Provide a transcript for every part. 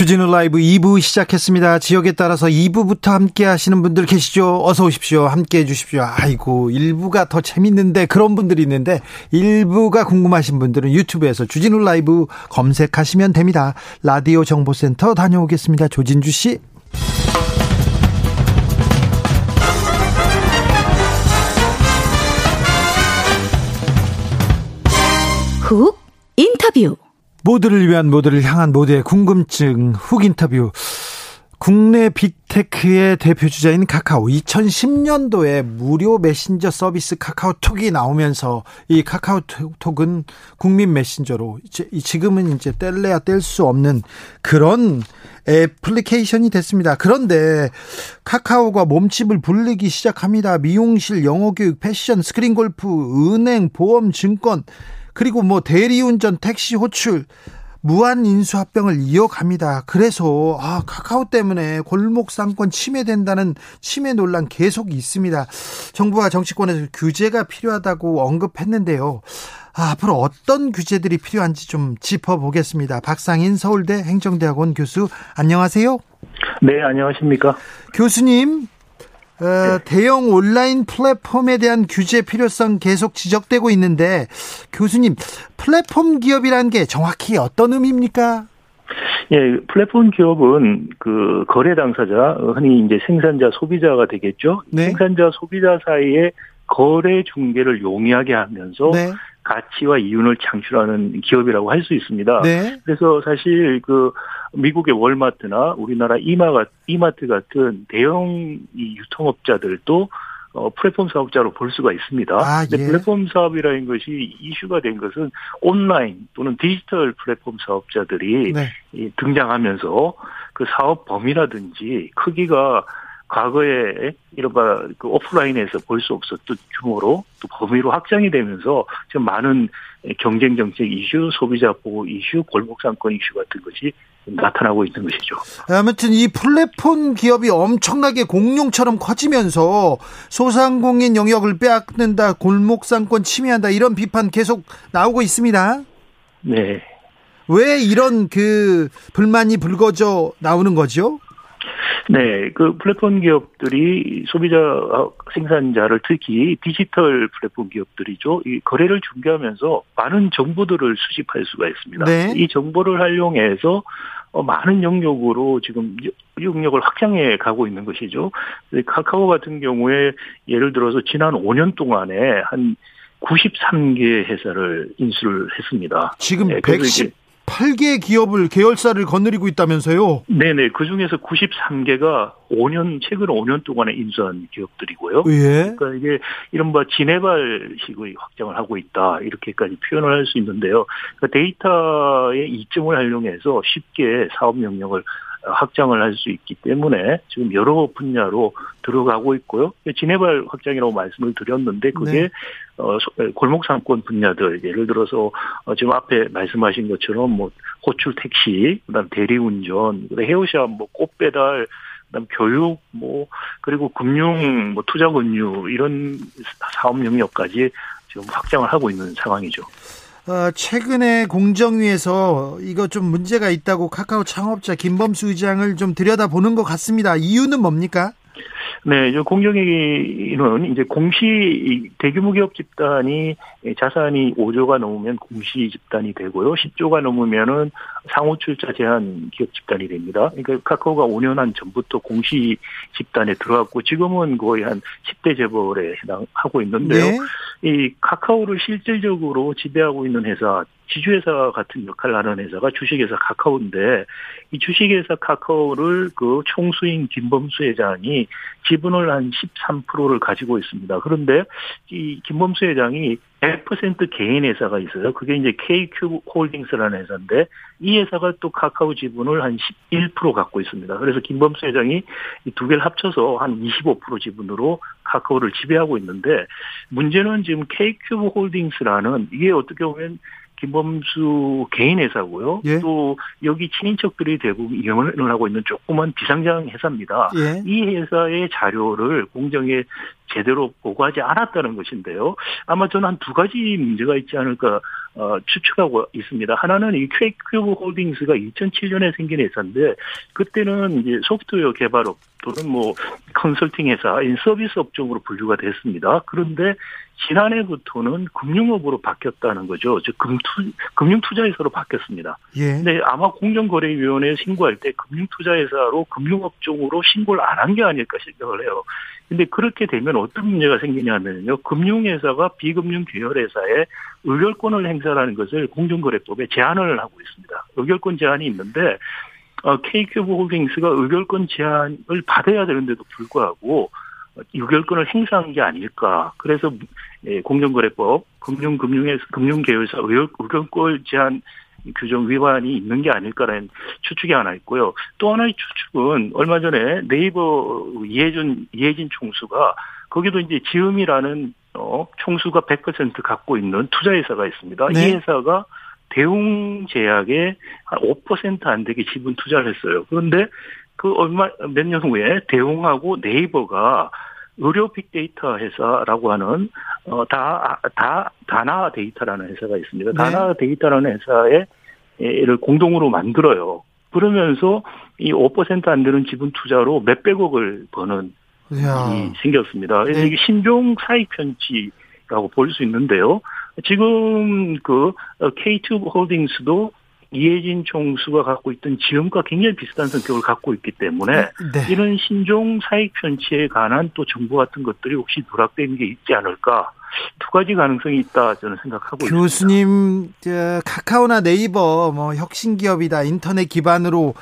주진우 라이브 2부 시작했습니다. 지역에 따라서 2부부터 함께 하시는 분들 계시죠? 어서 오십시오. 함께 해 주십시오. 아이고, 1부가 더 재밌는데 그런 분들이 있는데 1부가 궁금하신 분들은 유튜브에서 주진우 라이브 검색하시면 됩니다. 라디오 정보센터 다녀오겠습니다. 조진주 씨. 훅 인터뷰 모두를 위한 모두를 향한 모두의 궁금증 훅 인터뷰. 국내 big tech의 대표 주자인 카카오 2010년도에 무료 메신저 서비스 카카오톡이 나오면서 이 카카오톡은 국민 메신저로 지금은 이제 뗄래야 뗄 수 없는 그런 애플리케이션이 됐습니다. 그런데 카카오가 몸집을 불리기 시작합니다. 미용실, 영어 교육, 패션, 스크린 골프, 은행, 보험, 증권 그리고 뭐 대리운전, 택시 호출 무한 인수합병을 이어갑니다. 그래서 아, 카카오 때문에 골목 상권 침해된다는 침해 논란 계속 있습니다. 정부와 정치권에서 규제가 필요하다고 언급했는데요. 아, 앞으로 어떤 규제들이 필요한지 좀 짚어보겠습니다. 박상인 서울대 행정대학원 교수 안녕하세요. 네, 안녕하십니까? 교수님, 어, 대형 온라인 플랫폼에 대한 규제 필요성 계속 지적되고 있는데 교수님 플랫폼 기업이라는 게 정확히 어떤 의미입니까? 예, 플랫폼 기업은 그 거래 당사자 흔히 이제 생산자 소비자가 되겠죠. 네. 생산자 소비자 사이에 거래 중개를 용이하게 하면서 네. 가치와 이윤을 창출하는 기업이라고 할 수 있습니다. 네. 그래서 사실 그 미국의 월마트나 우리나라 이마가 이마트 같은 대형 이 유통업자들도 어, 플랫폼 사업자로 볼 수가 있습니다. 아, 예. 플랫폼 사업이라는 것이 이슈가 된 것은 온라인 또는 디지털 플랫폼 사업자들이 네. 등장하면서 그 사업 범위라든지 크기가 과거에 이른바 그 오프라인에서 볼 수 없었던 규모로 또 범위로 확장이 되면서 지금 많은 경쟁 정책 이슈, 소비자 보호 이슈, 골목 상권 이슈 같은 것이 나타나고 있는 것이죠. 아무튼 이 플랫폼 기업이 엄청나게 공룡처럼 커지면서 소상공인 영역을 빼앗는다, 골목 상권 침해한다 이런 비판 계속 나오고 있습니다. 네. 왜 이런 그 불만이 불거져 나오는 거죠? 네, 그 플랫폼 기업들이 소비자 생산자를 특히 디지털 플랫폼 기업들이죠. 이 거래를 중개하면서 많은 정보들을 수집할 수가 있습니다. 네. 이 정보를 활용해서 어, 많은 영역으로 지금 영역을 확장해 가고 있는 것이죠. 카카오 같은 경우에 예를 들어서 지난 5년 동안에 한 93개 회사를 인수를 했습니다. 지금 네, 110 8개 기업을 계열사를 거느리고 있다면서요? 네네. 그 중에서 93개가 5년, 최근 5년 동안에 인수한 기업들이고요. 예. 그러니까 이게 이른바 지네발식의 확장을 하고 있다. 이렇게까지 표현을 할 수 있는데요. 그러니까 데이터의 이점을 활용해서 쉽게 사업 영역을 확장을 할 수 있기 때문에 지금 여러 분야로 들어가고 있고요. 진해발 확장이라고 말씀을 드렸는데 그게 네. 어, 골목 상권 분야들 예를 들어서 어, 지금 앞에 말씀하신 것처럼 뭐 호출 택시, 그다음 대리운전, 그다음 헤어샵, 뭐 꽃배달, 그다음 교육, 뭐 그리고 금융, 뭐 투자 금융 이런 사업 영역까지 지금 확장을 하고 있는 상황이죠. 어, 최근에 공정위에서 이거 좀 문제가 있다고 카카오 창업자 김범수 의장을 좀 들여다보는 것 같습니다. 이유는 뭡니까? 네, 공정위는 이제 공시 대규모 기업 집단이 자산이 5조가 넘으면 공시 집단이 되고요. 10조가 넘으면은 상호 출자 제한 기업 집단이 됩니다. 그러니까 카카오가 5년 한 전부터 공시 집단에 들어갔고 지금은 거의 한 10대 재벌에 해당하고 있는데요. 네. 이 카카오를 실질적으로 지배하고 있는 회사 지주회사 같은 역할을 하는 회사가 주식회사 카카오인데 이 주식회사 카카오를 그 총수인 김범수 회장이 지분을 한 13%를 가지고 있습니다. 그런데 이 김범수 회장이 100% 개인 회사가 있어요. 그게 이제 KQ 홀딩스라는 회사인데 이 회사가 또 카카오 지분을 한 11% 갖고 있습니다. 그래서 김범수 회장이 이 두 개를 합쳐서 한 25% 지분으로 카카오를 지배하고 있는데 문제는 지금 KQ 홀딩스라는 이게 어떻게 보면 김범수 개인 회사고요. 예. 또 여기 친인척들이 대부분 이용을 하고 있는 조그만 비상장 회사입니다. 예. 이 회사의 자료를 공정위에 제대로 보고하지 않았다는 것인데요. 아마 저는 한 두 가지 문제가 있지 않을까 어, 추측하고 있습니다. 하나는 이 케이큐브 홀딩스가 2007년에 생긴 회사인데 그때는 이제 소프트웨어 개발업 또는 뭐 컨설팅 회사, 서비스 업종으로 분류가 됐습니다. 그런데 지난해부터는 금융업으로 바뀌었다는 거죠. 즉 금투 금융투자회사로 바뀌었습니다. 예. 근데 아마 공정거래위원회에 신고할 때 금융투자회사로 금융업종으로 신고를 안 한 게 아닐까 생각을 해요. 근데 그렇게 되면 어떤 문제가 생기냐면요. 금융회사가 비금융 계열회사에 의결권을 행사하는 것을 공정거래법에 제한을 하고 있습니다. 의결권 제한이 있는데 어, K큐브 홀딩스가 의결권 제한을 받아야 되는데도 불구하고 의결권을 행사한 게 아닐까. 그래서 예, 공정거래법 금융금융에서 금융계열사 의결권 제한 규정 위반이 있는 게 아닐까라는 추측이 하나 있고요. 또 하나의 추측은 얼마 전에 네이버 이해준 이해진 총수가 거기도 이제 지음이라는 어 총수가 100% 갖고 있는 투자회사가 있습니다. 네. 이 회사가 대웅제약에 한 5%안 되게 지분 투자를 했어요. 그런데 그 얼마 몇 년 후에 대웅하고 네이버가 의료 빅데이터 회사라고 하는 어 다 다 다나아 데이터라는 회사가 있습니다. 네. 다나아 데이터라는 회사에 를 공동으로 만들어요. 그러면서 이 5%안 되는 지분 투자로 몇백억을 버는 일이 생겼습니다. 네. 이게 신종 사익 편취라고 볼 수 있는데요. 지금 그 K큐브 홀딩스도 이해진 총수가 갖고 있던 지음과 굉장히 비슷한 성격을 갖고 있기 때문에 네. 이런 신종 사익 편취에 관한 또 정보 같은 것들이 혹시 누락된 게 있지 않을까 두 가지 가능성이 있다 저는 생각하고 교수님, 있습니다. 교수님 카카오나 네이버 뭐 혁신 기업이다 인터넷 기반으로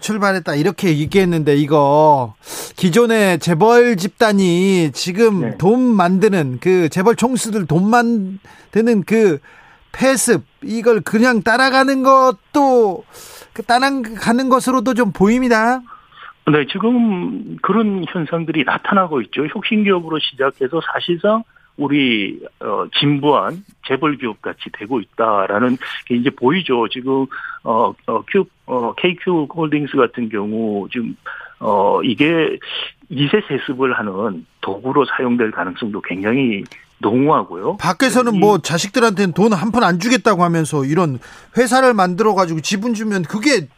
출발했다 이렇게 얘기했는데 이거 기존의 재벌 집단이 지금 네. 돈 만드는 그 재벌 총수들 돈 만드는 그 패습 이걸 그냥 따라가는 것도 그 따라가는 것으로도 좀 보입니다. 네, 지금 그런 현상들이 나타나고 있죠. 혁신기업으로 시작해서 사실상 우리 어 진부한 재벌 기업 같이 되고 있다라는 게 이제 보이죠. 지금 어, 어 Q 어 KQ 홀딩스 같은 경우 지금 어 이게 미세 세습을 하는 도구로 사용될 가능성도 굉장히 농후하고요. 밖에서는 뭐 자식들한테는 돈 한 푼 안 주겠다고 하면서 이런 회사를 만들어 가지고 지분 주면 그게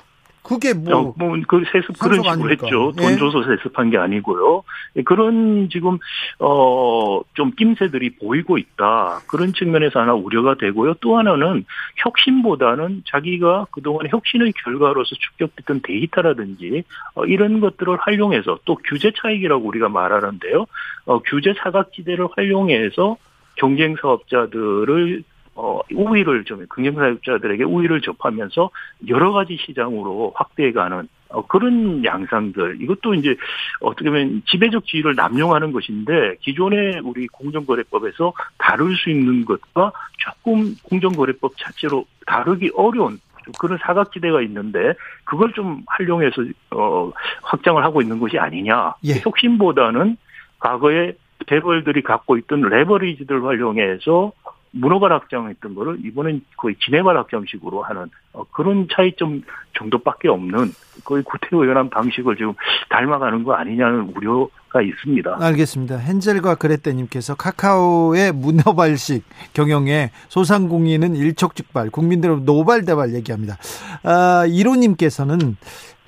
그게 뭐, 어, 뭐그 세습 그런 식으로 아닙니까? 했죠. 돈 예. 줘서 세습한 게 아니고요. 예, 그런 지금 어좀 낌새들이 보이고 있다. 그런 측면에서 하나 우려가 되고요. 또 하나는 혁신보다는 자기가 그동안 혁신의 결과로서 축적됐던 데이터라든지 어, 이런 것들을 활용해서 또 규제 차익이라고 우리가 말하는데요. 어, 규제 사각지대를 활용해서 경쟁 사업자들을 어, 우위를 좀, 긍정사역자들에게 우위를 접하면서 여러 가지 시장으로 확대해가는 어, 그런 양상들. 이것도 이제 어떻게 보면 지배적 지위를 남용하는 것인데 기존의 우리 공정거래법에서 다룰 수 있는 것과 조금 공정거래법 자체로 다루기 어려운 그런 사각지대가 있는데 그걸 좀 활용해서 어 확장을 하고 있는 것이 아니냐. 예. 혁신보다는 과거에 재벌들이 갖고 있던 레버리지들 활용해서 문어발 확장했던 거를 이번엔 거의 지네발 확장식으로 하는 어, 그런 차이점 정도밖에 없는 거의 구태의연한 방식을 지금 닮아가는 거 아니냐는 우려가 있습니다. 알겠습니다. 헨젤과 그레떼님께서 카카오의 문어발식 경영에 소상공인은 일촉즉발, 국민들은 노발대발 얘기합니다. 아, 이로님께서는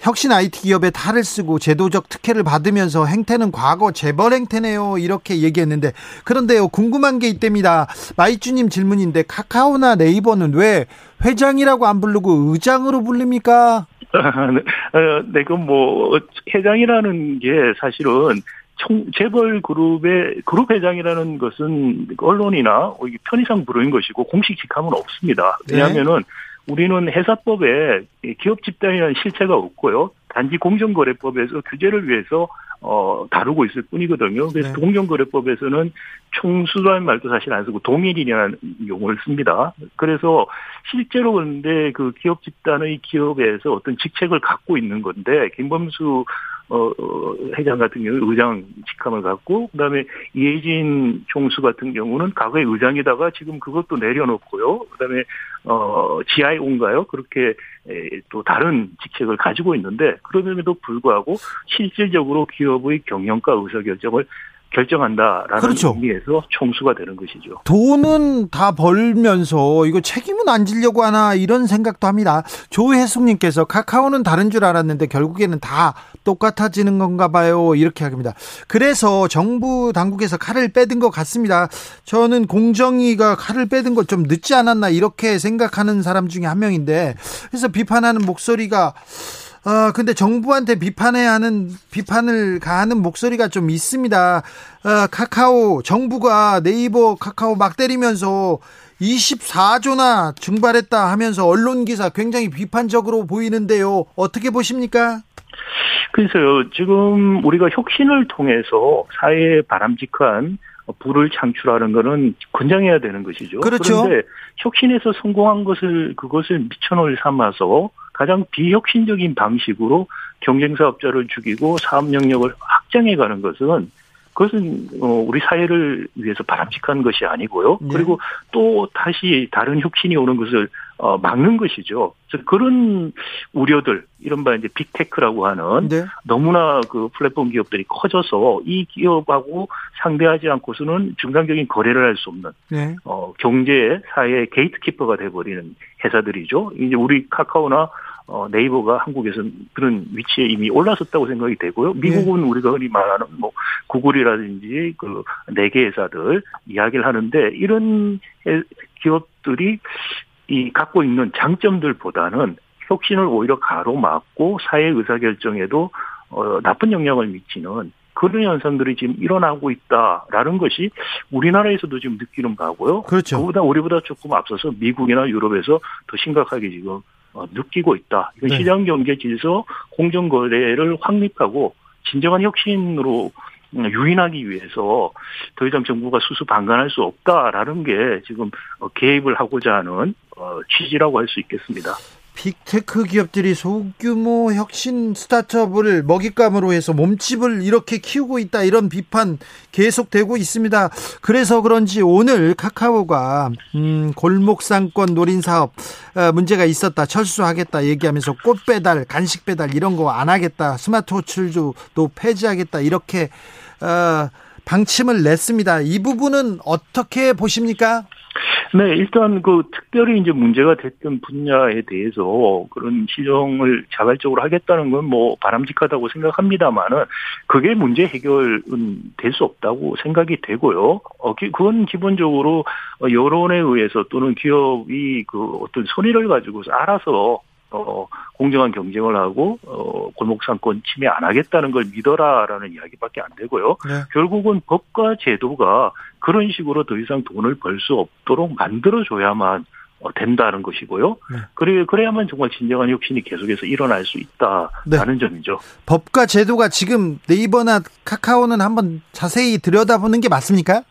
혁신 IT 기업에 탈을 쓰고 제도적 특혜를 받으면서 행태는 과거 재벌 행태네요. 이렇게 얘기했는데 그런데요 궁금한 게 있답니다. 마이주님 질문인데 카카오나 네이버는 왜 회장이라고 안 부르고 의장으로 부릅니까? 네, 네, 그뭐 회장이라는 게 사실은 총 재벌 그룹의 그룹 회장이라는 것은 언론이나 편의상 부르는 것이고 공식 직함은 없습니다. 왜냐하면은 네. 우리는 회사법에 기업 집단이라는 실체가 없고요. 단지 공정거래법에서 규제를 위해서 어 다루고 있을 뿐이거든요. 그래서 네. 공정거래법에서는 총수라는 말도 사실 안 쓰고 동일이라는 용어를 씁니다. 그래서 실제로 그런데 그 기업 집단의 기업에서 어떤 직책을 갖고 있는 건데 김범수 어, 어, 회장 같은 경우 의장 직함을 갖고 그다음에 이혜진 총수 같은 경우는 과거에 의장이다가 지금 그것도 내려놓고요. 그다음에 어 GIO인가요? 그렇게 에, 또 다른 직책을 가지고 있는데 그럼에도 불구하고 실질적으로 기업의 경영과 의사결정을 결정한다라는 그렇죠. 의미에서 총수가 되는 것이죠. 돈은 다 벌면서 이거 책임은 안 지려고 하나 이런 생각도 합니다. 조혜숙님께서 카카오는 다른 줄 알았는데 결국에는 다 똑같아지는 건가 봐요. 이렇게 합니다. 그래서 정부 당국에서 칼을 빼든 것 같습니다. 저는 공정위가 칼을 빼든 것 좀 늦지 않았나 이렇게 생각하는 사람 중에 한 명인데 그래서 비판하는 목소리가 아, 근데 정부한테 비판해야 하는, 비판을 가하는 목소리가 좀 있습니다. 아, 카카오, 정부가 네이버 카카오 막 때리면서 24조나 증발했다 하면서 언론 기사 굉장히 비판적으로 보이는데요. 어떻게 보십니까? 그래서요, 지금 우리가 혁신을 통해서 사회에 바람직한 부를 창출하는 것은 권장해야 되는 것이죠. 그렇죠. 그런데 혁신에서 성공한 것을 그것을 미천을 삼아서 가장 비혁신적인 방식으로 경쟁 사업자를 죽이고 사업 영역을 확장해 가는 것은 그것은 어, 우리 사회를 위해서 바람직한 것이 아니고요. 네. 그리고 또 다시 다른 혁신이 오는 것을 어, 막는 것이죠. 그래서 그런 우려들, 이른바 이제 빅테크라고 하는 네. 너무나 그 플랫폼 기업들이 커져서 이 기업하고 상대하지 않고서는 중간적인 거래를 할 수 없는 네. 어, 경제 사회 게이트키퍼가 돼버리는 회사들이죠. 이제 우리 카카오나 어, 네이버가 한국에서 그런 위치에 이미 올라섰다고 생각이 되고요. 미국은 네. 우리가 흔히 말하는 뭐 구글이라든지 그 네 개 회사들 이야기를 하는데 이런 기업들이 이 갖고 있는 장점들보다는 혁신을 오히려 가로막고 사회 의사결정에도 어, 나쁜 영향을 미치는 그런 현상들이 지금 일어나고 있다라는 것이 우리나라에서도 지금 느끼는 바고요. 그렇죠. 그보다 우리보다 조금 앞서서 미국이나 유럽에서 더 심각하게 지금 어, 느끼고 있다. 이건 네. 시장 경제 질서 공정 거래를 확립하고 진정한 혁신으로 유인하기 위해서 더 이상 정부가 수수 방관할 수 없다라는 게 지금 어, 개입을 하고자 하는 어, 취지라고 할 수 있겠습니다. 빅테크 기업들이 소규모 혁신 스타트업을 먹잇감으로 해서 몸집을 이렇게 키우고 있다 이런 비판 계속되고 있습니다. 그래서 그런지 오늘 카카오가 음, 골목상권 노린 사업 어, 문제가 있었다 철수하겠다 얘기하면서 꽃 배달, 간식 배달 이런 거 안 하겠다 스마트 호출도 또 폐지하겠다 이렇게 어, 방침을 냈습니다. 이 부분은 어떻게 보십니까? 네, 일단 그 특별히 이제 문제가 됐던 분야에 대해서 그런 시정을 자발적으로 하겠다는 건 뭐 바람직하다고 생각합니다만은 그게 문제 해결은 될 수 없다고 생각이 되고요. 어, 그건 기본적으로 여론에 의해서 또는 기업이 그 어떤 선의를 가지고서 알아서 어, 공정한 경쟁을 하고 어, 골목상권 침해 안 하겠다는 걸 믿어라라는 이야기밖에 안 되고요. 네. 결국은 법과 제도가 그런 식으로 더 이상 돈을 벌 수 없도록 만들어줘야만 어, 된다는 것이고요. 네. 그래 그래야만 정말 진정한 혁신이 계속해서 일어날 수 있다라는 네. 점이죠. 법과 제도가 지금 네이버나 카카오는 한번 자세히 들여다보는 게 맞습니까?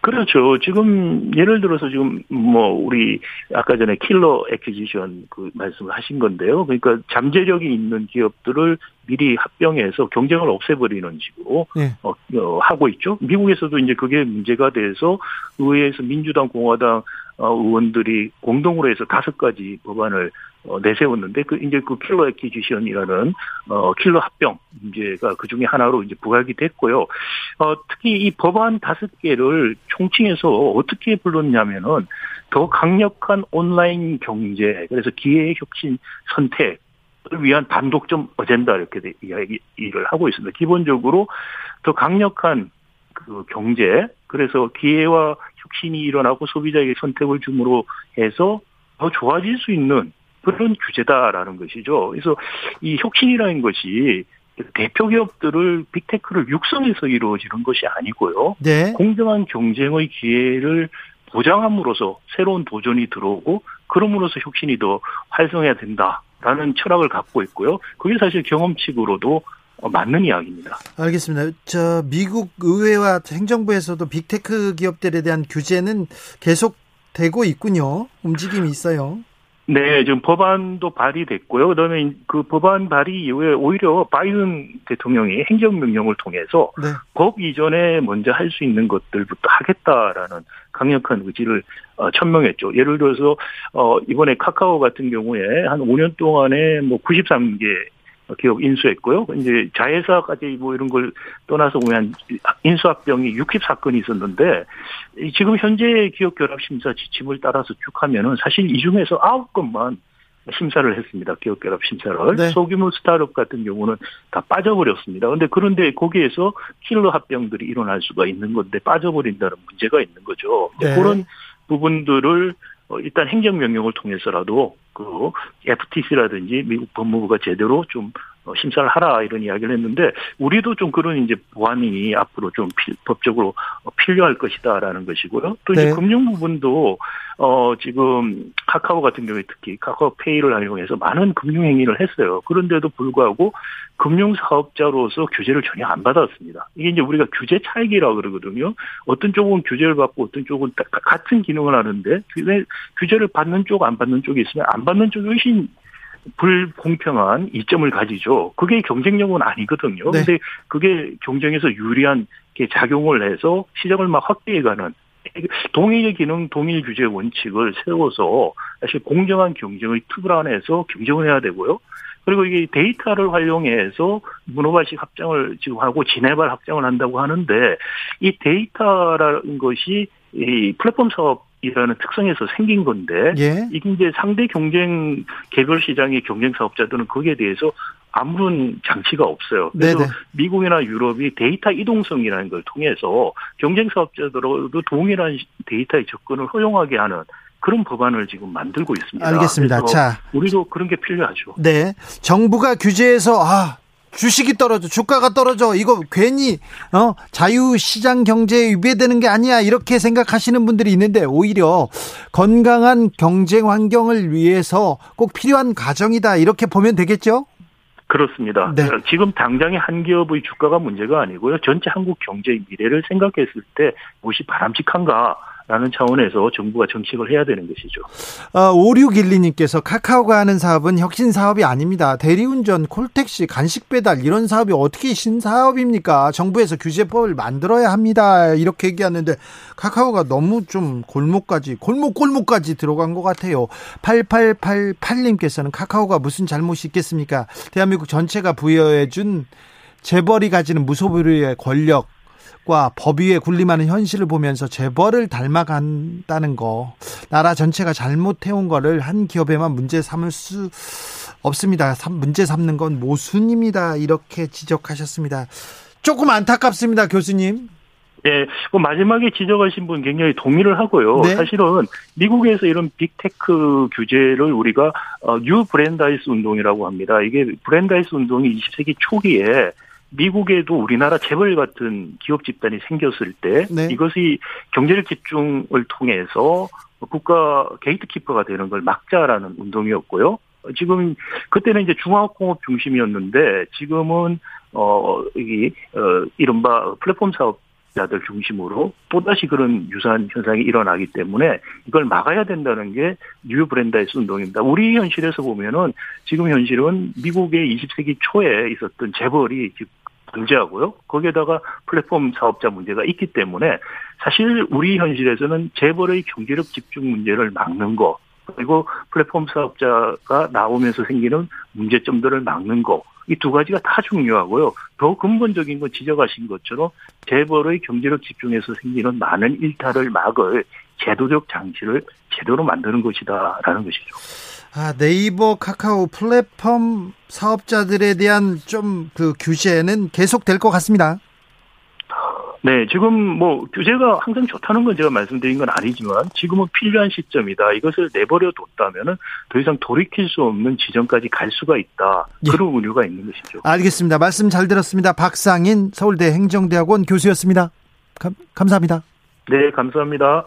그렇죠. 지금 예를 들어서 지금 뭐 우리 아까 전에 킬러 에퀴지션 그 말씀을 하신 건데요. 그러니까 잠재력이 있는 기업들을 미리 합병해서 경쟁을 없애버리는 식으로 네. 어, 어, 하고 있죠. 미국에서도 이제 그게 문제가 돼서 의회에서 민주당, 공화당 어, 의원들이 공동으로 해서 다섯 가지 법안을 어, 내세웠는데 그 이제 그 킬러 에퀴지션이라는 어 킬러 합병 문제가 그 중에 하나로 이제 부각이 됐고요. 어 특히 이 법안 다섯 개를 총칭해서 어떻게 불렀냐면은 더 강력한 온라인 경제 그래서 기회 혁신 선택 을 위한 단독점 어젠다 이렇게 이야기를 하고 있습니다. 기본적으로 더 강력한 그 경제 그래서 기회와 혁신이 일어나고 소비자에게 선택을 줌으로 해서 더 좋아질 수 있는 그런 규제다라는 것이죠. 그래서 이 혁신이라는 것이 대표 기업들을 빅테크를 육성해서 이루어지는 것이 아니고요. 네. 공정한 경쟁의 기회를 보장함으로써 새로운 도전이 들어오고 그럼으로써 혁신이 더 활성해야 된다라는 철학을 갖고 있고요. 그게 사실 경험칙으로도 맞는 이야기입니다. 알겠습니다. 저 미국 의회와 행정부에서도 빅테크 기업들에 대한 규제는 계속 되고 있군요. 움직임이 있어요. 네, 지금 법안도 발의됐고요. 그다음에 그 법안 발의 이후에 오히려 바이든 대통령이 행정명령을 통해서 네. 법 이전에 먼저 할 수 있는 것들부터 하겠다라는 강력한 의지를 어, 천명했죠. 예를 들어서 어 이번에 카카오 같은 경우에 한 5년 동안에 뭐 93개 기업 인수했고요. 이제 자회사까지 뭐 이런 걸 떠나서 보면 인수합병이 60 사건이 있었는데 지금 현재 기업 결합 심사 지침을 따라서 쭉 하면은 사실 이 중에서 9건만 심사를 했습니다. 기업 결합 심사를. 네. 소규모 스타트업 같은 경우는 다 빠져버렸습니다. 근데 그런데 거기에서 킬러 합병들이 일어날 수가 있는 건데 빠져버린다는 문제가 있는 거죠. 네. 그런 부분들을 어, 일단 행정명령을 통해서라도 그 FTC라든지 미국 법무부가 제대로 좀 어, 심사를 하라 이런 이야기를 했는데 우리도 좀 그런 이제 보완이 앞으로 좀 필, 법적으로 필요할 것이다라는 것이고요. 또 이제 네. 금융 부분도 어 지금 카카오 같은 경우에 특히 카카오페이를 활용해서 많은 금융 행위를 했어요. 그런데도 불구하고 금융 사업자로서 규제를 전혀 안 받았습니다. 이게 이제 우리가 규제 차익이라고 그러거든요. 어떤 쪽은 규제를 받고 어떤 쪽은 같은 기능을 하는데 규제를 받는 쪽 안 받는 쪽이 있으면 안 받는 쪽이 훨씬 불공평한 이점을 가지죠. 그게 경쟁력은 아니거든요. 네. 근데 그게 경쟁에서 유리한 게 작용을 해서 시장을 막 확대해가는 동일 기능, 동일 규제 원칙을 세워서 사실 공정한 경쟁의 틀 안에서 경쟁을 해야 되고요. 그리고 이게 데이터를 활용해서 문호발식 확장을 지금 하고 진해발 확장을 한다고 하는데 이 데이터라는 것이 이 플랫폼 사업이라는 특성에서 생긴 건데 예. 이게 이제 상대 경쟁 개별 시장의 경쟁 사업자들은 거기에 대해서 아무런 장치가 없어요. 그래서 네네. 미국이나 유럽이 데이터 이동성이라는 걸 통해서 경쟁 사업자들도 동일한 데이터의 접근을 허용하게 하는 그런 법안을 지금 만들고 있습니다. 알겠습니다. 자, 우리도 그런 게 필요하죠. 네, 정부가 규제해서 아 주식이 떨어져, 주가가 떨어져, 이거 괜히, 어, 자유시장 경제에 위배되는 게 아니야, 이렇게 생각하시는 분들이 있는데, 오히려 건강한 경쟁 환경을 위해서 꼭 필요한 과정이다, 이렇게 보면 되겠죠? 그렇습니다. 네. 지금 당장의 한 기업의 주가가 문제가 아니고요. 전체 한국 경제의 미래를 생각했을 때 무엇이 바람직한가 라는 차원에서 정부가 정책을 해야 되는 것이죠. 어, 5612님께서 카카오가 하는 사업은 혁신 사업이 아닙니다. 대리운전, 콜택시, 간식 배달 이런 사업이 어떻게 신사업입니까? 정부에서 규제법을 만들어야 합니다. 이렇게 얘기하는데 카카오가 너무 좀 골목까지 골목 골목까지 들어간 것 같아요. 8888님께서는 카카오가 무슨 잘못이 있겠습니까? 대한민국 전체가 부여해준 재벌이 가지는 무소불위의 권력 과 법 위에 군림하는 현실을 보면서 재벌을 닮아간다는 거 나라 전체가 잘못해온 거를 한 기업에만 문제 삼을 수 없습니다. 문제 삼는 건 모순입니다. 이렇게 지적하셨습니다. 조금 안타깝습니다, 교수님. 예, 그 마지막에 지적하신 분 굉장히 동의를 하고요. 네. 사실은 미국에서 이런 빅테크 규제를 우리가 어, 뉴 브랜다이스 운동이라고 합니다. 이게 브랜다이스 운동이 20세기 초기에 미국에도 우리나라 재벌 같은 기업 집단이 생겼을 때 네. 이것이 경제력 집중을 통해서 국가 게이트키퍼가 되는 걸 막자라는 운동이었고요. 지금 그때는 이제 중화학공업 중심이었는데 지금은 어 여기 어 이른바 플랫폼 사업자들 중심으로 또다시 그런 유사한 현상이 일어나기 때문에 이걸 막아야 된다는 게 뉴 브랜다이스 운동입니다. 우리 현실에서 보면은 지금 현실은 미국의 20세기 초에 있었던 재벌의 문제하고요. 거기에다가 플랫폼 사업자 문제가 있기 때문에 사실 우리 현실에서는 재벌의 경제력 집중 문제를 막는 거 그리고 플랫폼 사업자가 나오면서 생기는 문제점들을 막는 거 이 두 가지가 다 중요하고요. 더 근본적인 건 지적하신 것처럼 재벌의 경제력 집중에서 생기는 많은 일탈을 막을 제도적 장치를 제대로 만드는 것이다라는 것이죠. 아, 네이버 카카오 플랫폼 사업자들에 대한 좀 그 규제는 계속 될 것 같습니다. 네, 지금 뭐 규제가 항상 좋다는 건 제가 말씀드린 건 아니지만 지금은 필요한 시점이다. 이것을 내버려 뒀다면은 더 이상 돌이킬 수 없는 지점까지 갈 수가 있다. 예. 그런 우려가 있는 것이죠. 알겠습니다. 말씀 잘 들었습니다. 박상인 서울대 행정대학원 교수였습니다. 감, 감사합니다. 네, 감사합니다.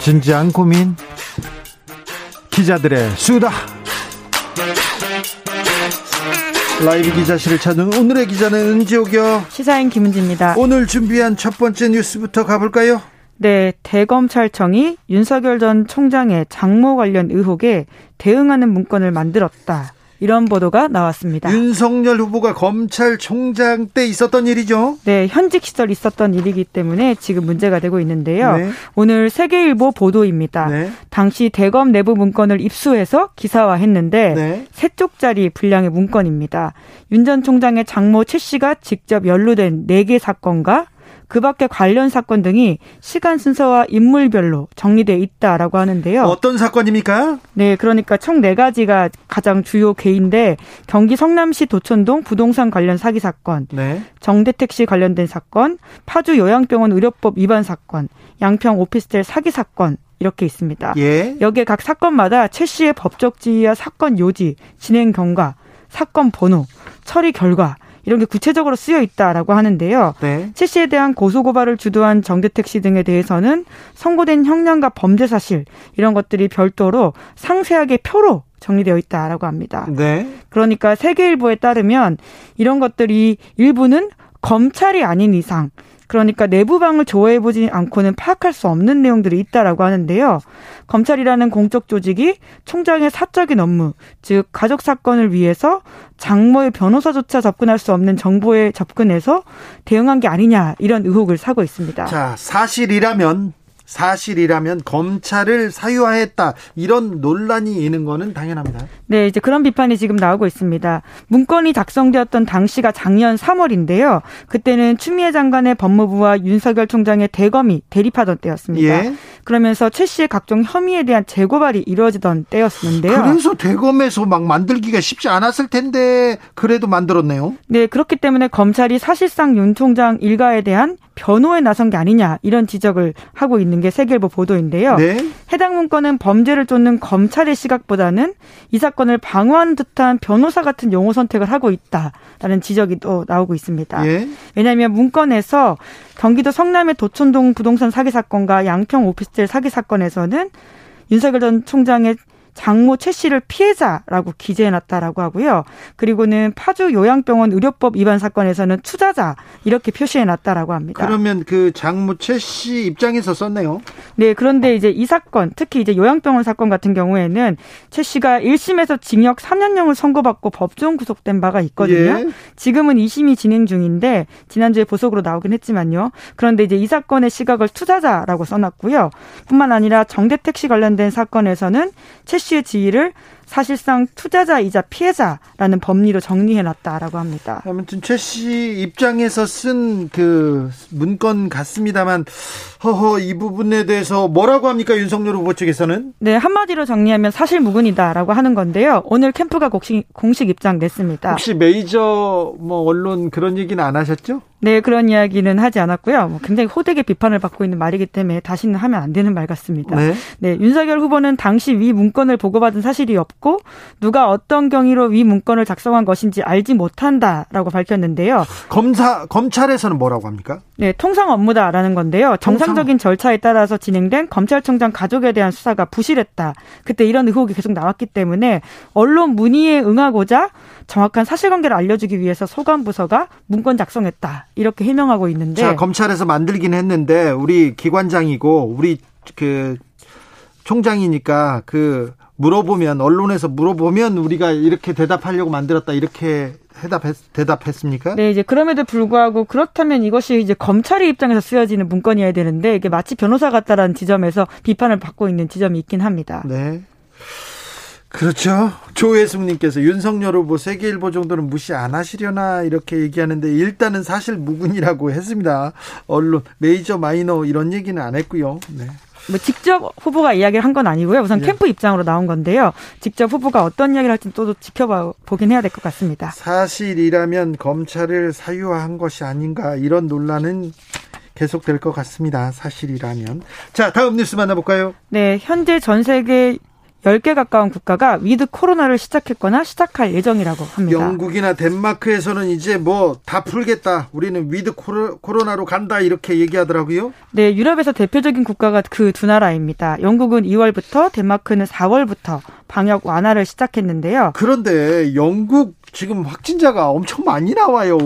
진지한 고민 기자들의 수다 라이브 기자실을 찾은 오늘의 기자는 은지옥이요 시사인 김은지입니다 오늘 준비한 첫 번째 뉴스부터 가볼까요? 네, 대검찰청이 윤석열 전 총장의 장모 관련 의혹에 대응하는 문건을 만들었다. 이런 보도가 나왔습니다. 윤석열 후보가 검찰총장 때 있었던 일이죠? 네, 현직 시절 있었던 일이기 때문에 지금 문제가 되고 있는데요. 네. 오늘 세계일보 보도입니다. 네. 당시 대검 내부 문건을 입수해서 기사화했는데 네. 세 쪽짜리 분량의 문건입니다. 윤 전 총장의 장모 최 씨가 직접 연루된 4개 사건과 그 밖에 관련 사건 등이 시간 순서와 인물별로 정리돼 있다라고 하는데요. 어떤 사건입니까? 네, 그러니까 총 네 가지가 가장 주요 개인데 경기 성남시 도천동 부동산 관련 사기 사건, 네. 정대택 씨 관련된 사건, 파주 요양병원 의료법 위반 사건, 양평 오피스텔 사기 사건 이렇게 있습니다. 예. 여기에 각 사건마다 최 씨의 법적 지위와 사건 요지, 진행 경과, 사건 번호, 처리 결과 이런 게 구체적으로 쓰여 있다라고 하는데요. 네. 최 씨에 대한 고소고발을 주도한 정대택 씨 등에 대해서는 선고된 형량과 범죄 사실 이런 것들이 별도로 상세하게 표로 정리되어 있다라고 합니다. 네. 그러니까 세계일보에 따르면 이런 것들이 일부는 검찰이 아닌 이상 그러니까 내부방을 조회해보지 않고는 파악할 수 없는 내용들이 있다라고 하는데요. 검찰이라는 공적 조직이 총장의 사적인 업무, 즉 가족 사건을 위해서 장모의 변호사조차 접근할 수 없는 정보에 접근해서 대응한 게 아니냐 이런 의혹을 사고 있습니다. 자, 사실이라면 사실이라면 검찰을 사유화했다 이런 논란이 있는 거는 당연합니다. 네, 이제 그런 비판이 지금 나오고 있습니다. 문건이 작성되었던 당시가 작년 3월인데요. 그때는 추미애 장관의 법무부와 윤석열 총장의 대검이 대립하던 때였습니다. 예. 그러면서 최 씨의 각종 혐의에 대한 재고발이 이루어지던 때였는데요. 그래서 대검에서 막 만들기가 쉽지 않았을 텐데 그래도 만들었네요. 네, 그렇기 때문에 검찰이 사실상 윤 총장 일가에 대한 변호에 나선 게 아니냐 이런 지적을 하고 있는 게 세계일보 보도인데요. 네. 해당 문건은 범죄를 쫓는 검찰의 시각보다는 이 사건을 방어하는 듯한 변호사 같은 용어 선택을 하고 있다라는 지적이 또 나오고 있습니다. 예. 왜냐하면 문건에서 경기도 성남의 도촌동 부동산 사기 사건과 양평 오피스텔 사기 사건에서는 윤석열 전 총장의 장모 최 씨를 피해자라고 기재해놨다라고 하고요. 그리고는 파주 요양병원 의료법 위반 사건에서는 투자자 이렇게 표시해놨다라고 합니다. 그러면 그 장모 최 씨 입장에서 썼네요. 네, 그런데 이제 이 사건, 특히 이제 요양병원 사건 같은 경우에는 최 씨가 1심에서 징역 3년형을 선고받고 법정 구속된 바가 있거든요. 예. 지금은 2심이 진행 중인데 지난주에 보석으로 나오긴 했지만요. 그런데 이제 이 사건의 시각을 투자자라고 써놨고요. 뿐만 아니라 정대택 씨 관련된 사건에서는 최 씨의 지위를 사실상 투자자이자 피해자라는 법리로 정리해놨다라고 합니다. 아무튼 최 씨 입장에서 쓴 그 문건 같습니다만 허허 이 부분에 대해서 뭐라고 합니까 윤석열 후보 측에서는? 네 한마디로 정리하면 사실 무근이다라고 하는 건데요. 오늘 캠프가 공식, 공식 입장 냈습니다. 혹시 메이저 뭐 언론 그런 얘기는 안 하셨죠? 네, 그런 이야기는 하지 않았고요. 뭐 굉장히 호되게 비판을 받고 있는 말이기 때문에 다시는 하면 안 되는 말 같습니다. 네. 네, 윤석열 후보는 당시 위 문건을 보고받은 사실이 없고 누가 어떤 경위로 위 문건을 작성한 것인지 알지 못한다라고 밝혔는데요. 검사 검찰에서는 뭐라고 합니까? 네, 통상 업무다라는 건데요. 정상적인 절차에 따라서 진행된 검찰총장 가족에 대한 수사가 부실했다. 그때 이런 의혹이 계속 나왔기 때문에 언론 문의에 응하고자 정확한 사실관계를 알려주기 위해서 소관부서가 문건 작성했다. 이렇게 해명하고 있는데. 자, 검찰에서 만들긴 했는데 우리 기관장이고 우리 그 총장이니까 그 물어보면 언론에서 물어보면 우리가 이렇게 대답하려고 만들었다 이렇게 해답했, 대답했습니까? 네, 이제 그럼에도 불구하고 그렇다면 이것이 이제 검찰의 입장에서 쓰여지는 문건이어야 되는데 이게 마치 변호사 같다라는 지점에서 비판을 받고 있는 지점이 있긴 합니다. 네. 그렇죠. 조혜숙님께서 윤석열 후보 세계일보 정도는 무시 안 하시려나 이렇게 얘기하는데 일단은 사실 무근이라고 했습니다. 언론 메이저 마이너 이런 얘기는 안 했고요. 네. 뭐 직접 후보가 이야기를 한 건 아니고요. 우선 네. 캠프 입장으로 나온 건데요. 직접 후보가 어떤 이야기를 할지 또 지켜봐 보긴 해야 될 것 같습니다. 사실이라면 검찰을 사유화한 것이 아닌가 이런 논란은 계속될 것 같습니다. 사실이라면. 자, 다음 뉴스 만나볼까요? 네, 현재 전 세계 10개 가까운 국가가 위드 코로나를 시작했거나 시작할 예정이라고 합니다. 영국이나 덴마크에서는 이제 뭐 다 풀겠다. 우리는 위드 코로나로 간다. 이렇게 얘기하더라고요. 네, 유럽에서 대표적인 국가가 그 두 나라입니다. 영국은 2월부터, 덴마크는 4월부터 방역 완화를 시작했는데요. 그런데 영국 지금 확진자가 엄청 많이 나와요.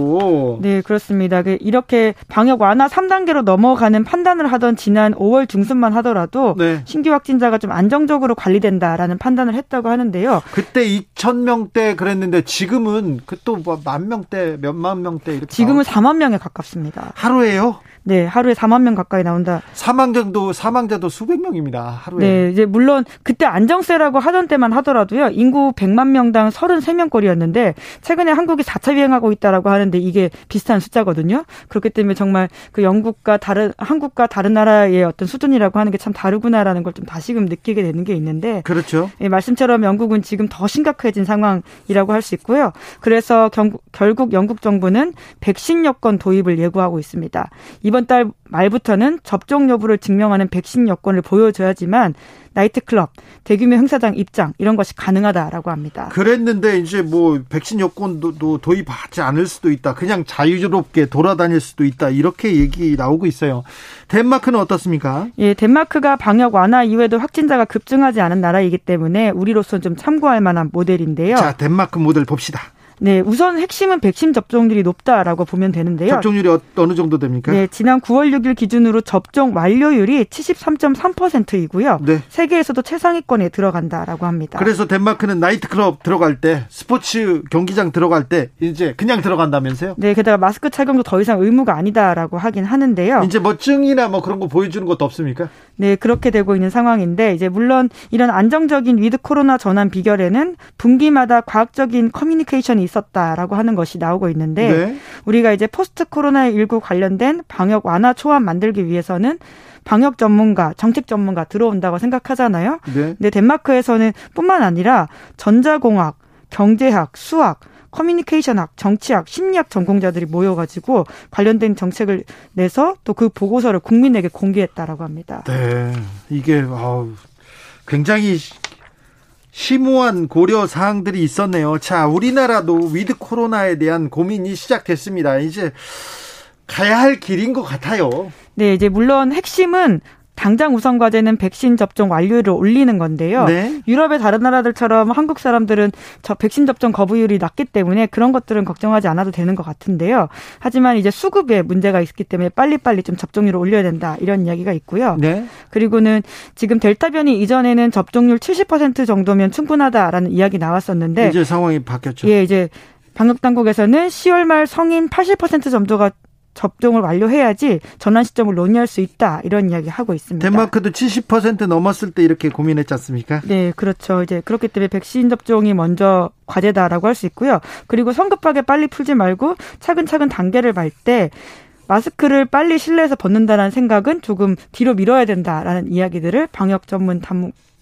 네, 그렇습니다. 그 이렇게 방역 완화 3단계로 넘어가는 판단을 하던 지난 5월 중순만 하더라도 네. 신규 확진자가 좀 안정적으로 관리된다라는 판단을 했다고 하는데요. 그때 2천 명대 그랬는데 지금은 그 또 만 명대, 몇만 명대 이렇게 지금은 4만 명에 가깝습니다. 하루에요? 네, 하루에 4만 명 가까이 나온다. 사망자도 사망자도 수백 명입니다. 하루에. 네, 이제 물론 그때 안정세라고 하던 때만 하더라도요. 인구 100만 명당 33명 거리였 는데 최근에 한국이 4차 유행하고 있다라고 하는데 이게 비슷한 숫자거든요. 그렇기 때문에 정말 그 영국과 다른 한국과 다른 나라의 어떤 수준이라고 하는 게 참 다르구나라는 걸 좀 다시금 느끼게 되는 게 있는데 그렇죠. 예, 말씀처럼 영국은 지금 더 심각해진 상황이라고 할 수 있고요. 그래서 경, 결국 영국 정부는 백신 여건 도입을 예고하고 있습니다. 이번 달 말부터는 접종 여부를 증명하는 백신 여권을 보여줘야지만 나이트클럽, 대규모 행사장 입장 이런 것이 가능하다라고 합니다. 그랬는데 이제 뭐 백신 여권도 도입하지 않을 수도 있다. 그냥 자유롭게 돌아다닐 수도 있다. 이렇게 얘기 나오고 있어요. 덴마크는 어떻습니까? 예, 덴마크가 방역 완화 이후에도 확진자가 급증하지 않은 나라이기 때문에 우리로서는 좀 참고할 만한 모델인데요. 자, 덴마크 모델 봅시다. 네, 우선 핵심은 백신 접종률이 높다라고 보면 되는데요. 접종률이 어, 어느 정도 됩니까? 네, 지난 9월 6일 기준으로 접종 완료율이 73.3%이고요. 네. 세계에서도 최상위권에 들어간다라고 합니다. 그래서 덴마크는 나이트클럽 들어갈 때, 스포츠 경기장 들어갈 때 이제 그냥 들어간다면서요? 네, 게다가 마스크 착용도 더 이상 의무가 아니다라고 하긴 하는데요. 이제 뭐 증이나 뭐 그런 거 보여주는 것도 없습니까? 네, 그렇게 되고 있는 상황인데 이제 물론 이런 안정적인 위드 코로나 전환 비결에는 분기마다 과학적인 커뮤니케이션이 있었다라고 하는 것이 나오고 있는데 네. 우리가 이제 포스트 코로나 19 관련된 방역 완화 초안 만들기 위해서는 방역 전문가, 정책 전문가 들어온다고 생각하잖아요. 네. 근데 덴마크에서는 뿐만 아니라 전자공학, 경제학, 수학 커뮤니케이션학, 정치학, 심리학 전공자들이 모여가지고 관련된 정책을 내서 또 그 보고서를 국민에게 공개했다라고 합니다. 네, 이게 굉장히 심오한 고려 사항들이 있었네요. 자, 우리나라도 위드 코로나에 대한 고민이 시작됐습니다. 이제 가야 할 길인 것 같아요. 네, 이제 물론 핵심은 당장 우선 과제는 백신 접종 완료율을 올리는 건데요. 네. 유럽의 다른 나라들처럼 한국 사람들은 저 백신 접종 거부율이 낮기 때문에 그런 것들은 걱정하지 않아도 되는 것 같은데요. 하지만 이제 수급에 문제가 있기 때문에 빨리빨리 좀 접종률을 올려야 된다 이런 이야기가 있고요. 네. 그리고는 지금 델타 변이 이전에는 접종률 70% 정도면 충분하다라는 이야기 나왔었는데 이제 상황이 바뀌었죠. 예, 이제 방역 당국에서는 10월 말 성인 80% 정도가 접종을 완료해야지 전환 시점을 논의할 수 있다 이런 이야기 하고 있습니다. 덴마크도 70% 넘었을 때 이렇게 고민했지 않습니까? 네, 그렇죠. 이제 그렇기 때문에 백신 접종이 먼저 과제다라고 할 수 있고요. 그리고 성급하게 빨리 풀지 말고 차근차근 단계를 밟때 마스크를 빨리 실내에서 벗는다라는 생각은 조금 뒤로 미뤄야 된다라는 이야기들을 방역 전문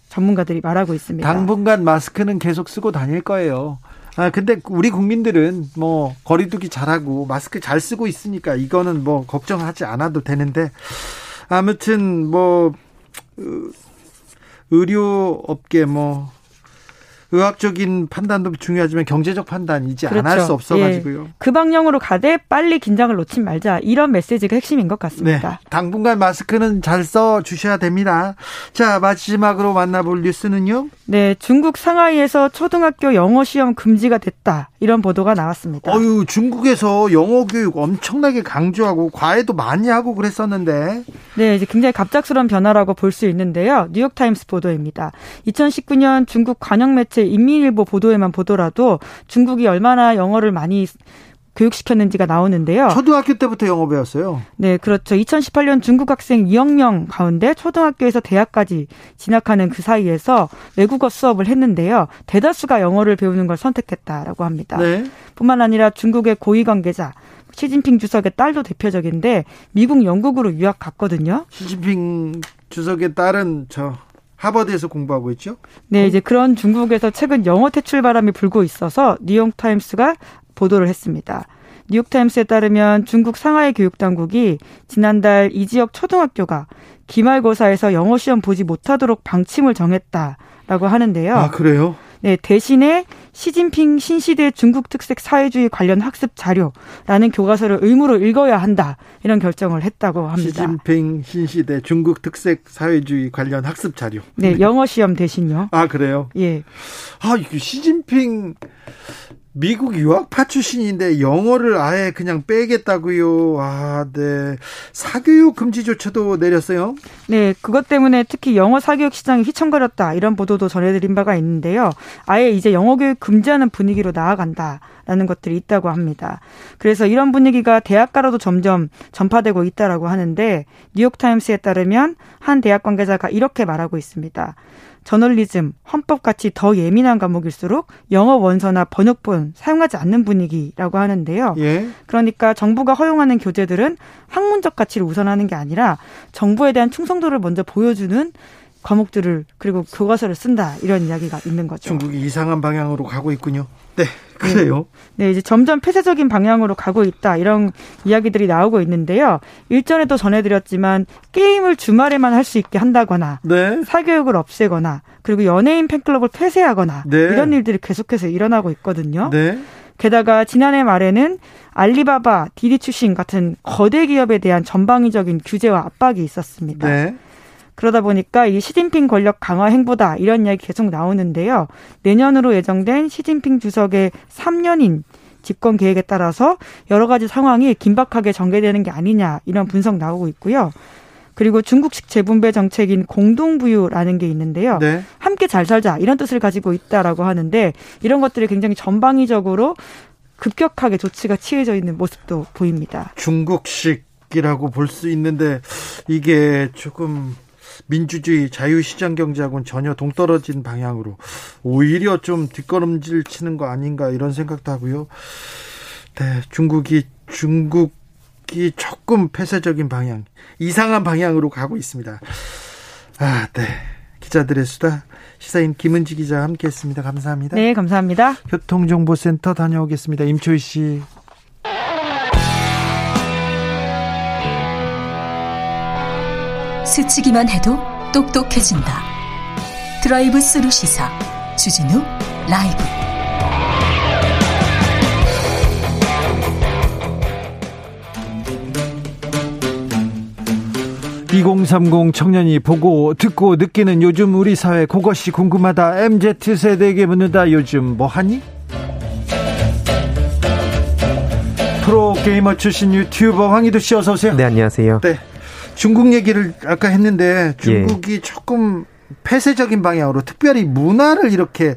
전문가들이 말하고 있습니다. 당분간 마스크는 계속 쓰고 다닐 거예요. 아, 근데 우리 국민들은 뭐 거리두기 잘하고 마스크 잘 쓰고 있으니까 이거는 뭐 걱정하지 않아도 되는데 아무튼 뭐 의료 업계 뭐 의학적인 판단도 중요하지만 경제적 판단 이제 그렇죠. 안할 수 없어가지고요. 예. 그 방향으로 가되 빨리 긴장을 놓지 말자 이런 메시지가 핵심인 것 같습니다. 네. 당분간 마스크는 잘 써 주셔야 됩니다. 자 마지막으로 만나볼 뉴스는요. 네, 중국 상하이에서 초등학교 영어 시험 금지가 됐다 이런 보도가 나왔습니다. 어유 중국에서 영어 교육 엄청나게 강조하고 과외도 많이 하고 그랬었는데. 네, 이제 굉장히 갑작스러운 변화라고 볼 수 있는데요. 뉴욕 타임스 보도입니다. 2019년 중국 관영 매체 인민일보 보도에만 보더라도 중국이 얼마나 영어를 많이 교육시켰는지가 나오는데요. 초등학교 때부터 영어 배웠어요. 네, 그렇죠. 2018년 중국 학생 2억 명 가운데 초등학교에서 대학까지 진학하는 그 사이에서 외국어 수업을 했는데요. 대다수가 영어를 배우는 걸 선택했다라고 합니다. 네. 뿐만 아니라 중국의 고위 관계자 시진핑 주석의 딸도 대표적인데 미국 영국으로 유학 갔거든요. 시진핑 주석의 딸은 저 하버드에서 공부하고 있죠? 네, 이제 그런 중국에서 최근 영어 퇴출 바람이 불고 있어서 뉴욕 타임스가 보도를 했습니다. 뉴욕타임스에 따르면 중국 상하이 교육당국이 지난달 이 지역 초등학교가 기말고사에서 영어 시험 보지 못하도록 방침을 정했다라고 하는데요. 아, 그래요? 네, 대신에 시진핑 신시대 중국 특색 사회주의 관련 학습 자료라는 교과서를 의무로 읽어야 한다. 이런 결정을 했다고 합니다. 시진핑 신시대 중국 특색 사회주의 관련 학습 자료. 네, 영어 시험 대신요. 아, 그래요? 예. 아, 시진핑 미국 유학파 출신인데 영어를 아예 그냥 빼겠다고요. 아, 네. 사교육 금지 조차도 내렸어요. 네, 그것 때문에 특히 영어 사교육 시장이 휘청거렸다 이런 보도도 전해드린 바가 있는데요. 아예 이제 영어 교육 금지하는 분위기로 나아간다 라는 것들이 있다고 합니다. 그래서 이런 분위기가 대학가로도 점점 전파되고 있다라고 하는데 뉴욕 타임스에 따르면 한 대학 관계자가 이렇게 말하고 있습니다. 저널리즘, 헌법 같이 더 예민한 과목일수록 영어 원서나 번역본 사용하지 않는 분위기라고 하는데요. 예. 그러니까 정부가 허용하는 교재들은 학문적 가치를 우선하는 게 아니라 정부에 대한 충성도를 먼저 보여주는 과목들을 그리고 교과서를 쓴다 이런 이야기가 있는 거죠. 중국이 이상한 방향으로 가고 있군요. 네, 그래요. 네, 네, 이제 점점 폐쇄적인 방향으로 가고 있다 이런 이야기들이 나오고 있는데요. 일전에도 전해드렸지만 게임을 주말에만 할 수 있게 한다거나, 네. 사교육을 없애거나, 그리고 연예인 팬클럽을 폐쇄하거나 네. 이런 일들이 계속해서 일어나고 있거든요. 네. 게다가 지난해 말에는 알리바바, 디디 출신 같은 거대 기업에 대한 전방위적인 규제와 압박이 있었습니다. 네. 그러다 보니까 이 시진핑 권력 강화 행보다 이런 이야기 계속 나오는데요. 내년으로 예정된 시진핑 주석의 3년인 집권 계획에 따라서 여러 가지 상황이 긴박하게 전개되는 게 아니냐 이런 분석 나오고 있고요. 그리고 중국식 재분배 정책인 공동부유라는 게 있는데요. 네. 함께 잘 살자 이런 뜻을 가지고 있다라고 하는데 이런 것들이 굉장히 전방위적으로 급격하게 조치가 취해져 있는 모습도 보입니다. 중국식이라고 볼 수 있는데 이게 조금 민주주의 자유시장 경제하고는 전혀 동떨어진 방향으로 오히려 좀 뒷걸음질 치는 거 아닌가 이런 생각도 하고요. 네, 중국이 중국이 조금 폐쇄적인 방향, 이상한 방향으로 가고 있습니다. 아, 네. 기자들의 수다 시사인 김은지 기자 함께했습니다. 감사합니다. 네, 감사합니다. 교통정보센터 다녀오겠습니다. 임초희 씨. 스치기만 해도 똑똑해진다. 드라이브 스루 시사 주진우 라이브. (2030) 청년이 보고 듣고 느끼는 요즘 우리 사회 그것이 궁금하다 MZ 세대에게 묻는다 요즘 뭐하니 프로게이머 출신 유튜버 황희도 씨 어서 오세요. 네 안녕하세요. 네 중국 얘기를 아까 했는데 중국이 예. 조금 폐쇄적인 방향으로 특별히 문화를 이렇게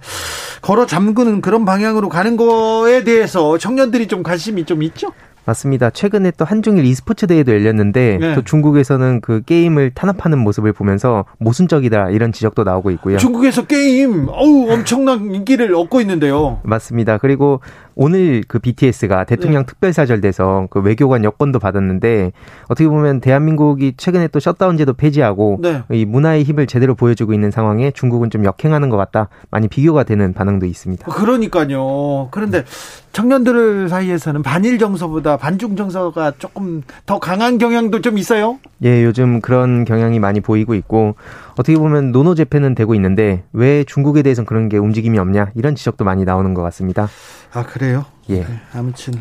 걸어 잠그는 그런 방향으로 가는 거에 대해서 청년들이 좀 관심이 좀 있죠? 맞습니다. 최근에 또 한중일 e스포츠 대회도 열렸는데 네. 또 중국에서는 그 게임을 탄압하는 모습을 보면서 모순적이다 이런 지적도 나오고 있고요. 중국에서 게임 어우 엄청난 인기를 얻고 있는데요. 맞습니다. 그리고 오늘 그 BTS가 대통령 네. 특별사절돼서 그 외교관 여권도 받았는데 어떻게 보면 대한민국이 최근에 또 셧다운제도 폐지하고 네. 이 문화의 힘을 제대로 보여주고 있는 상황에 중국은 좀 역행하는 것 같다. 많이 비교가 되는 반응도 있습니다. 그러니까요. 그런데 청년들 사이에서는 반일 정서보다 반중 정서가 조금 더 강한 경향도 좀 있어요? 예, 요즘 그런 경향이 많이 보이고 있고 어떻게 보면 노노 재팬은 되고 있는데 왜 중국에 대해서는 그런 게 움직임이 없냐 이런 지적도 많이 나오는 것 같습니다. 아 그래요? 예. 네, 아무튼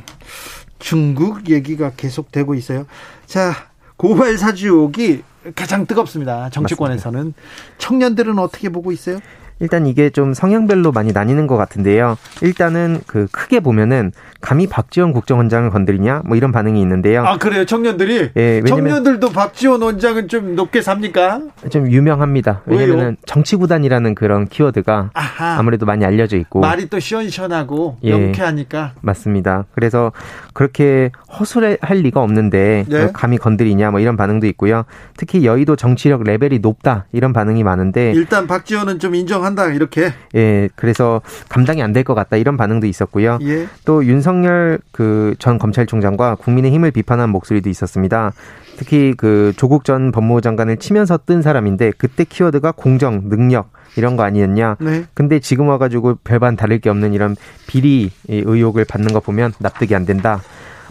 중국 얘기가 계속되고 있어요. 자 고발 사주옥이 가장 뜨겁습니다. 정치권에서는 맞습니다. 청년들은 어떻게 보고 있어요? 일단 이게 좀 성향별로 많이 나뉘는 것 같은데요. 일단은 그 크게 보면은 감히 박지원 국정원장을 건드리냐 뭐 이런 반응이 있는데요. 아 그래요, 청년들이? 예, 청년들도 박지원 원장은 좀 높게 삽니까? 좀 유명합니다. 왜냐면은 정치구단이라는 그런 키워드가 아하. 아무래도 많이 알려져 있고 말이 또 시원시원하고 예, 명쾌하니까 맞습니다. 그래서 그렇게 허술할 리가 없는데 네. 감히 건드리냐 뭐 이런 반응도 있고요. 특히 여의도 정치력 레벨이 높다 이런 반응이 많은데 일단 박지원은 좀 인정 한다 이렇게. 예, 그래서 감당이 안 될 것 같다 이런 반응도 있었고요. 예. 또 윤석열 그 전 검찰총장과 국민의힘을 비판한 목소리도 있었습니다. 특히 그 조국 전 법무부 장관을 치면서 뜬 사람인데 그때 키워드가 공정, 능력 이런 거 아니었냐. 네. 근데 지금 와가지고 별반 다를 게 없는 이런 비리 의혹을 받는 거 보면 납득이 안 된다.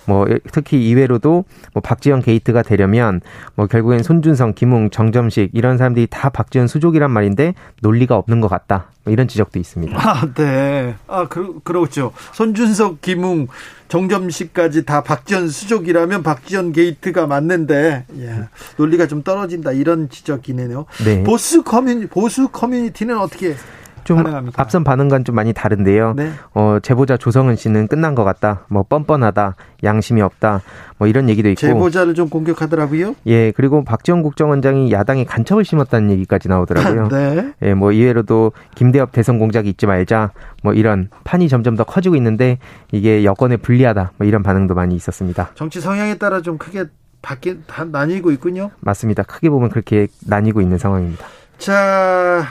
뭐 특히 이외로도 뭐 박지원 게이트가 되려면 뭐 결국엔 손준성, 김웅, 정점식 이런 사람들이 다 박지원 수족이란 말인데 논리가 없는 것 같다. 뭐 이런 지적도 있습니다. 아, 네. 아, 그, 그렇죠. 손준석, 김웅, 정점식까지 다 박지원 수족이라면 박지원 게이트가 맞는데, 예, 논리가 좀 떨어진다. 이런 지적이네요. 네. 보수 커뮤니, 보수 커뮤니티는 어떻게 좀 반응합니까? 앞선 반응과는 좀 많이 다른데요. 네. 어, 제보자 조성은 씨는 끝난 것 같다. 뭐 뻔뻔하다. 양심이 없다. 뭐 이런 얘기도 있고. 제보자를 좀 공격하더라고요. 예, 그리고 박지원 국정원장이 야당에 간첩을 심었다는 얘기까지 나오더라고요. 네. 예, 뭐 이외로도 김대엽 대선 공작 잊지 말자. 뭐 이런 판이 점점 더 커지고 있는데 이게 여권에 불리하다. 뭐 이런 반응도 많이 있었습니다. 정치 성향에 따라 좀 크게 바뀌 나뉘고 있군요. 맞습니다. 크게 보면 그렇게 나뉘고 있는 상황입니다. 자,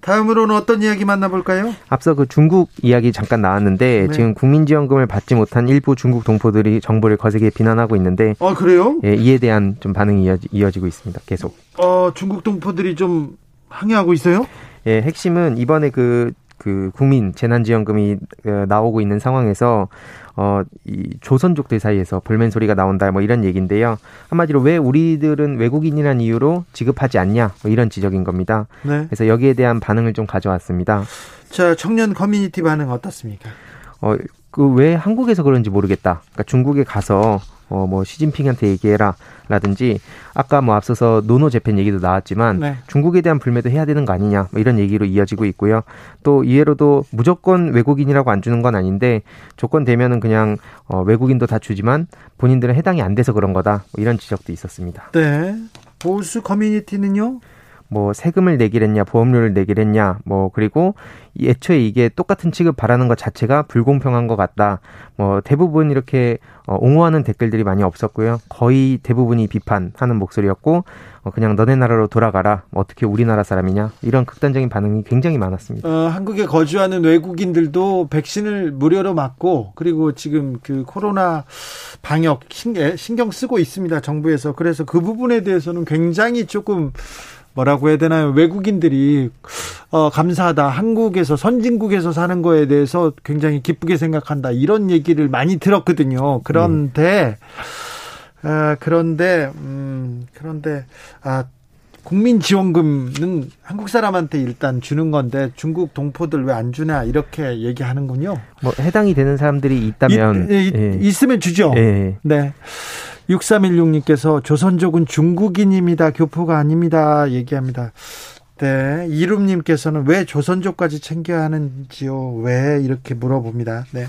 다음으로는 어떤 이야기 만나볼까요? 앞서 그 중국 이야기 잠깐 나왔는데 네. 지금 국민지원금을 받지 못한 일부 중국 동포들이 정부를 거세게 비난하고 있는데. 아 그래요? 예, 이에 대한 좀 반응이 이어지, 고 있습니다. 계속. 어 중국 동포들이 좀 항의하고 있어요? 예, 핵심은 이번에 그 그 국민 재난지원금이 어, 나오고 있는 상황에서 어, 이 조선족들 사이에서 볼멘 소리가 나온다 뭐 이런 얘기인데요. 한마디로 왜 우리들은 외국인이란 이유로 지급하지 않냐 뭐 이런 지적인 겁니다. 네. 그래서 여기에 대한 반응을 좀 가져왔습니다. 자, 청년 커뮤니티 반응 어떻습니까? 어, 그 왜 한국에서 그런지 모르겠다. 그러니까 중국에 가서 어, 뭐 시진핑한테 얘기해라 라든지 아까 뭐 앞서서 노노 재팬 얘기도 나왔지만 네. 중국에 대한 불매도 해야 되는 거 아니냐 뭐 이런 얘기로 이어지고 있고요. 또 이해로도 무조건 외국인이라고 안 주는 건 아닌데 조건 되면은 그냥 어, 외국인도 다 주지만 본인들은 해당이 안 돼서 그런 거다 뭐 이런 지적도 있었습니다. 네. 보수 커뮤니티는요? 뭐 세금을 내기랬냐 보험료를 내기랬냐 뭐 그리고 애초에 이게 똑같은 취급 바라는 것 자체가 불공평한 것 같다. 뭐 대부분 이렇게 어, 옹호하는 댓글들이 많이 없었고요. 거의 대부분이 비판하는 목소리였고 어, 그냥 너네 나라로 돌아가라. 뭐 어떻게 우리나라 사람이냐 이런 극단적인 반응이 굉장히 많았습니다. 어, 한국에 거주하는 외국인들도 백신을 무료로 맞고 그리고 지금 그 코로나 방역 신경 쓰고 있습니다. 정부에서 그래서 그 부분에 대해서는 굉장히 조금 뭐라고 해야 되나요? 외국인들이 어, 감사하다. 한국에서 선진국에서 사는 거에 대해서 굉장히 기쁘게 생각한다. 이런 얘기를 많이 들었거든요. 그런데 음. 아, 그런데 음, 그런데 아 국민 지원금은 한국 사람한테 일단 주는 건데 중국 동포들 왜 안 주냐 이렇게 얘기하는군요. 뭐 해당이 되는 사람들이 있다면 이, 이, 예. 있으면 주죠. 예. 네. 6316님께서 조선족은 중국인입니다. 교포가 아닙니다. 얘기합니다. 네. 이름님께서는 왜 조선족까지 챙겨야 하는지요? 왜 이렇게 물어봅니다. 네.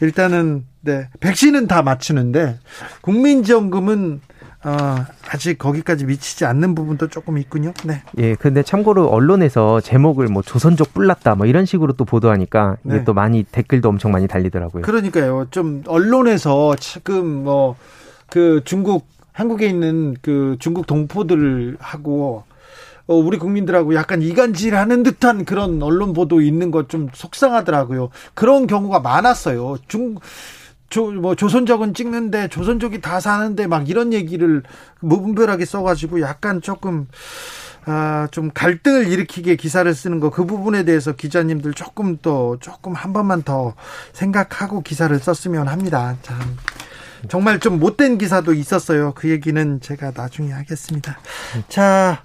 일단은, 네. 백신은 다 맞추는데, 국민지원금은 어, 아직 거기까지 미치지 않는 부분도 조금 있군요. 네. 예, 근데 참고로 언론에서 제목을 뭐 조선족 뿔났다 뭐 이런 식으로 또 보도하니까 이게 네. 또 많이 댓글도 엄청 많이 달리더라고요. 그러니까요. 좀 언론에서 지금 뭐 그 중국 한국에 있는 그 중국 동포들하고 어, 우리 국민들하고 약간 이간질하는 듯한 그런 언론 보도 있는 것 좀 속상하더라고요. 그런 경우가 많았어요. 중 조, 뭐 조선족은 찍는데 조선족이 다 사는데 막 이런 얘기를 무분별하게 써가지고 약간 조금 아, 좀 갈등을 일으키게 기사를 쓰는 거 그 부분에 대해서 기자님들 조금 또 조금 한 번만 더 생각하고 기사를 썼으면 합니다. 참 정말 좀 못된 기사도 있었어요. 그 얘기는 제가 나중에 하겠습니다. 자,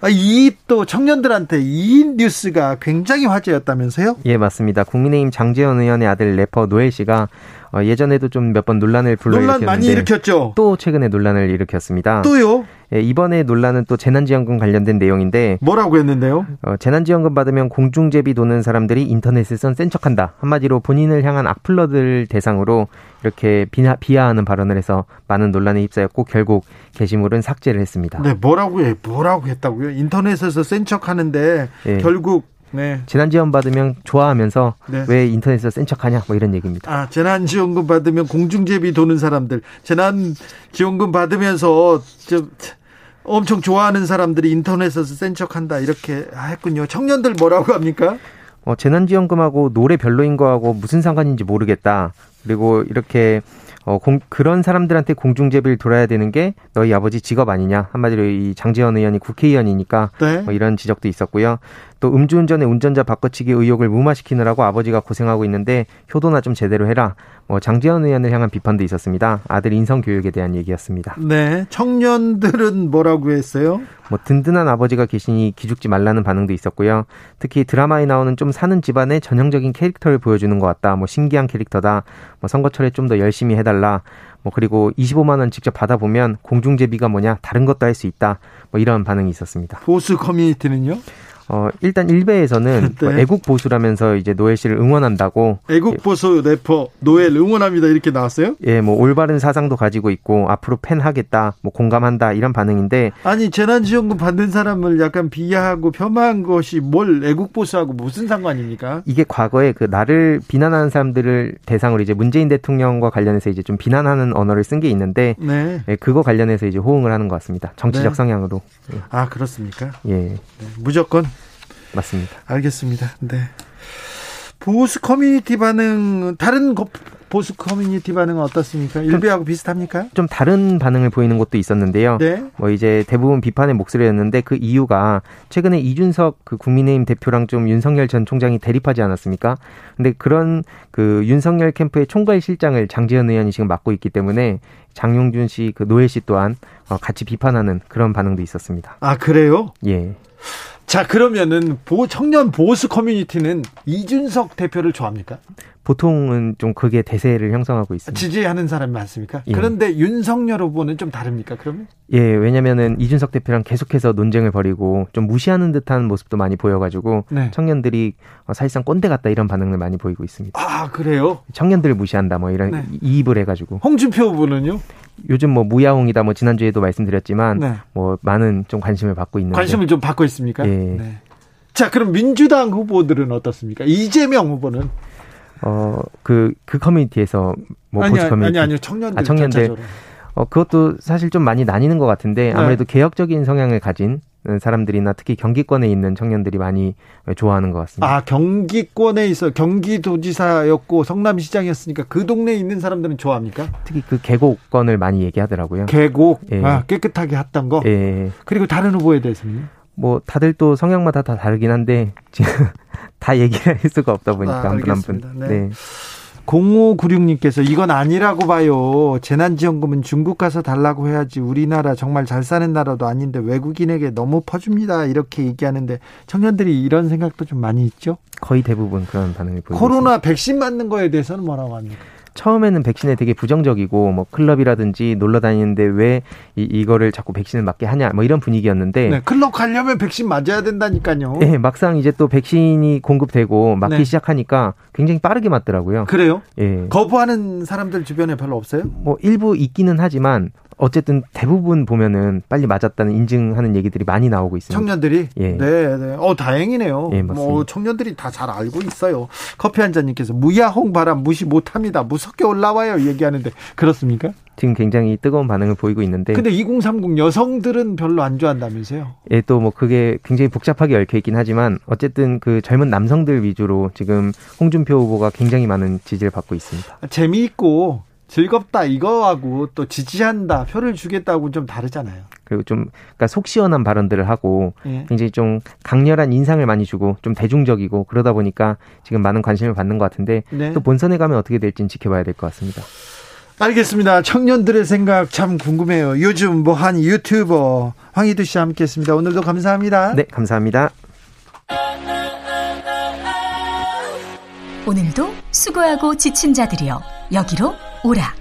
아, 이또 청년들한테 이 뉴스가 굉장히 화제였다면서요? 예, 맞습니다. 국민의힘 장재현 의원의 아들 래퍼 노엘 씨가 어, 예전에도 좀 몇 번 논란을 불러일으켰는데 논란 많이 일으켰죠. 또 최근에 논란을 일으켰습니다. 또요? 예, 이번에 논란은 또 재난지원금 관련된 내용인데 뭐라고 했는데요? 어, 재난지원금 받으면 공중제비 도는 사람들이 인터넷에선 센 척한다. 한마디로 본인을 향한 악플러들 대상으로 이렇게 비하, 비하하는 발언을 해서 많은 논란에 휩싸였고 결국 게시물은 삭제를 했습니다. 네, 뭐라고 해? 뭐라고 했다고요? 인터넷에서 센 척하는데 예. 결국 네. 재난지원 받으면 좋아하면서 네. 왜 인터넷에서 센 척하냐 뭐 이런 얘기입니다. 아 재난지원금 받으면 공중제비 도는 사람들 재난지원금 받으면서 저 엄청 좋아하는 사람들이 인터넷에서 센 척한다 이렇게 했군요. 청년들 뭐라고 합니까? 어, 재난지원금하고 노래 별로인 거하고 무슨 상관인지 모르겠다. 그리고 이렇게 어, 공, 그런 사람들한테 공중제비를 돌아야 되는 게 너희 아버지 직업 아니냐. 한마디로 이 장재현 의원이 국회의원이니까 네. 뭐 이런 지적도 있었고요. 또 음주운전의 운전자 바꿔치기 의혹을 무마시키느라고 아버지가 고생하고 있는데 효도나 좀 제대로 해라. 뭐 장지현 의원을 향한 비판도 있었습니다. 아들 인성 교육에 대한 얘기였습니다. 네, 청년들은 뭐라고 했어요? 뭐 든든한 아버지가 계시니 기죽지 말라는 반응도 있었고요. 특히 드라마에 나오는 좀 사는 집안의 전형적인 캐릭터를 보여주는 것 같다. 뭐 신기한 캐릭터다. 뭐 선거철에 좀 더 열심히 해달라. 뭐 그리고 25만 원 직접 받아보면 공중제비가 뭐냐 다른 것도 할 수 있다. 뭐 이런 반응이 있었습니다. 보수 커뮤니티는요? 어, 일단 일베에서는 네. 뭐 애국 보수라면서 이제 노엘 씨를 응원한다고. 애국 보수 래퍼 노엘 응원합니다 이렇게 나왔어요? 예, 뭐 올바른 사상도 가지고 있고 앞으로 팬 하겠다, 뭐 공감한다 이런 반응인데. 아니 재난지원금 받는 사람을 약간 비하하고 폄하한 것이 뭘 애국 보수하고 무슨 상관입니까? 이게 과거에 그 나를 비난하는 사람들을 대상으로 이제 문재인 대통령과 관련해서 이제 좀 비난하는 언어를 쓴 게 있는데, 네. 예, 그거 관련해서 이제 호응을 하는 것 같습니다. 정치적 네. 성향으로. 예. 아 그렇습니까? 예. 네. 무조건 맞습니다. 알겠습니다. 네. 보수 커뮤니티 반응 다른 보수 커뮤니티 반응은 어떻습니까? 일베하고 비슷합니까? 좀 다른 반응을 보이는 곳도 있었는데요. 네. 뭐 이제 대부분 비판의 목소리였는데 그 이유가 최근에 이준석 그 국민의힘 대표랑 좀 윤석열 전 총장이 대립하지 않았습니까? 근데 그런 그 윤석열 캠프의 총괄 실장을 장지현 의원이 지금 맡고 있기 때문에 장용준 씨, 그 노엘 씨 또한 어, 같이 비판하는 그런 반응도 있었습니다. 아 그래요? 예. 자, 그러면은 보, 청년 보수 커뮤니티는 이준석 대표를 좋아합니까? 보통은 좀 그게 대세를 형성하고 있습니다. 지지하는 사람이 많습니까? 예. 그런데 윤석열 후보는 좀 다릅니까? 그러면? 예, 왜냐면은 이준석 대표랑 계속해서 논쟁을 벌이고 좀 무시하는 듯한 모습도 많이 보여가지고 네. 청년들이 사실상 꼰대 같다 이런 반응을 많이 보이고 있습니다. 아, 그래요? 청년들을 무시한다 뭐 이런 네. 이입을 해가지고. 홍준표 후보는요? 요즘 뭐 무야홍이다 뭐 지난주에도 말씀드렸지만 네. 뭐 많은 좀 관심을 받고 있는 관심을 좀 받고 있습니까? 예. 네. 자, 그럼 민주당 후보들은 어떻습니까? 이재명 후보는 어그그 그 커뮤니티에서 뭐 아니, 보수 커뮤니티 아니 아니 청년들 아, 청년들 전체적으로. 어 그것도 사실 좀 많이 나뉘는 것 같은데 네. 아무래도 네. 개혁적인 성향을 가진 사람들이나 특히 경기권에 있는 청년들이 많이 좋아하는 것 같습니다. 아 경기권에 있어 경기도지사였고 성남시장이었으니까 그 동네에 있는 사람들은 좋아합니까? 특히 그 계곡권을 많이 얘기하더라고요. 계곡, 예. 아 깨끗하게 했던 거. 예. 그리고 다른 후보에 대해서는 뭐 다들 또 성향마다 다 다르긴 한데 지금 다 얘기할 수가 없다 보니까 아, 한분 한 분. 네. 네. 0596님께서 이건 아니라고 봐요. 재난지원금은 중국 가서 달라고 해야지 우리나라 정말 잘 사는 나라도 아닌데 외국인에게 너무 퍼줍니다. 이렇게 얘기하는데 청년들이 이런 생각도 좀 많이 있죠? 거의 대부분 그런 반응을 보이고 코로나 있습니다. 백신 맞는 거에 대해서는 뭐라고 합니까? 처음에는 백신에 되게 부정적이고 뭐 클럽이라든지 놀러 다니는데 왜 이, 이거를 자꾸 백신을 맞게 하냐 뭐 이런 분위기였는데 네, 클럽 가려면 백신 맞아야 된다니까요. 네, 막상 이제 또 백신이 공급되고 맞기 네. 시작하니까 굉장히 빠르게 맞더라고요. 그래요? 예. 거부하는 사람들 주변에 별로 없어요? 뭐 일부 있기는 하지만 어쨌든 대부분 보면은 빨리 맞았다는 인증하는 얘기들이 많이 나오고 있습니다. 청년들이 예. 네, 네. 어 다행이네요. 예, 맞습니다. 뭐 청년들이 다 잘 알고 있어요. 커피 한 잔님께서 무야홍 바람 무시 못 합니다. 무섭게 올라와요. 얘기하는데 그렇습니까? 지금 굉장히 뜨거운 반응을 보이고 있는데. 근데 2030 여성들은 별로 안 좋아한다면서요? 예, 또 뭐 그게 굉장히 복잡하게 얽혀 있긴 하지만 어쨌든 그 젊은 남성들 위주로 지금 홍준표 후보가 굉장히 많은 지지를 받고 있습니다. 재미있고 즐겁다 이거하고 또 지지한다 표를 주겠다고 좀 다르잖아요. 그리고 좀 그러니까 속 시원한 발언들을 하고 예. 굉장히 좀 강렬한 인상을 많이 주고 좀 대중적이고 그러다 보니까 지금 많은 관심을 받는 것 같은데 네. 또 본선에 가면 어떻게 될지는 지켜봐야 될 것 같습니다. 알겠습니다. 청년들의 생각 참 궁금해요. 요즘 뭐 한 유튜버 황희두 씨와 함께했습니다. 오늘도 감사합니다. 네, 감사합니다. 오늘도 수고하고 지친 자들이여 여기로 오라.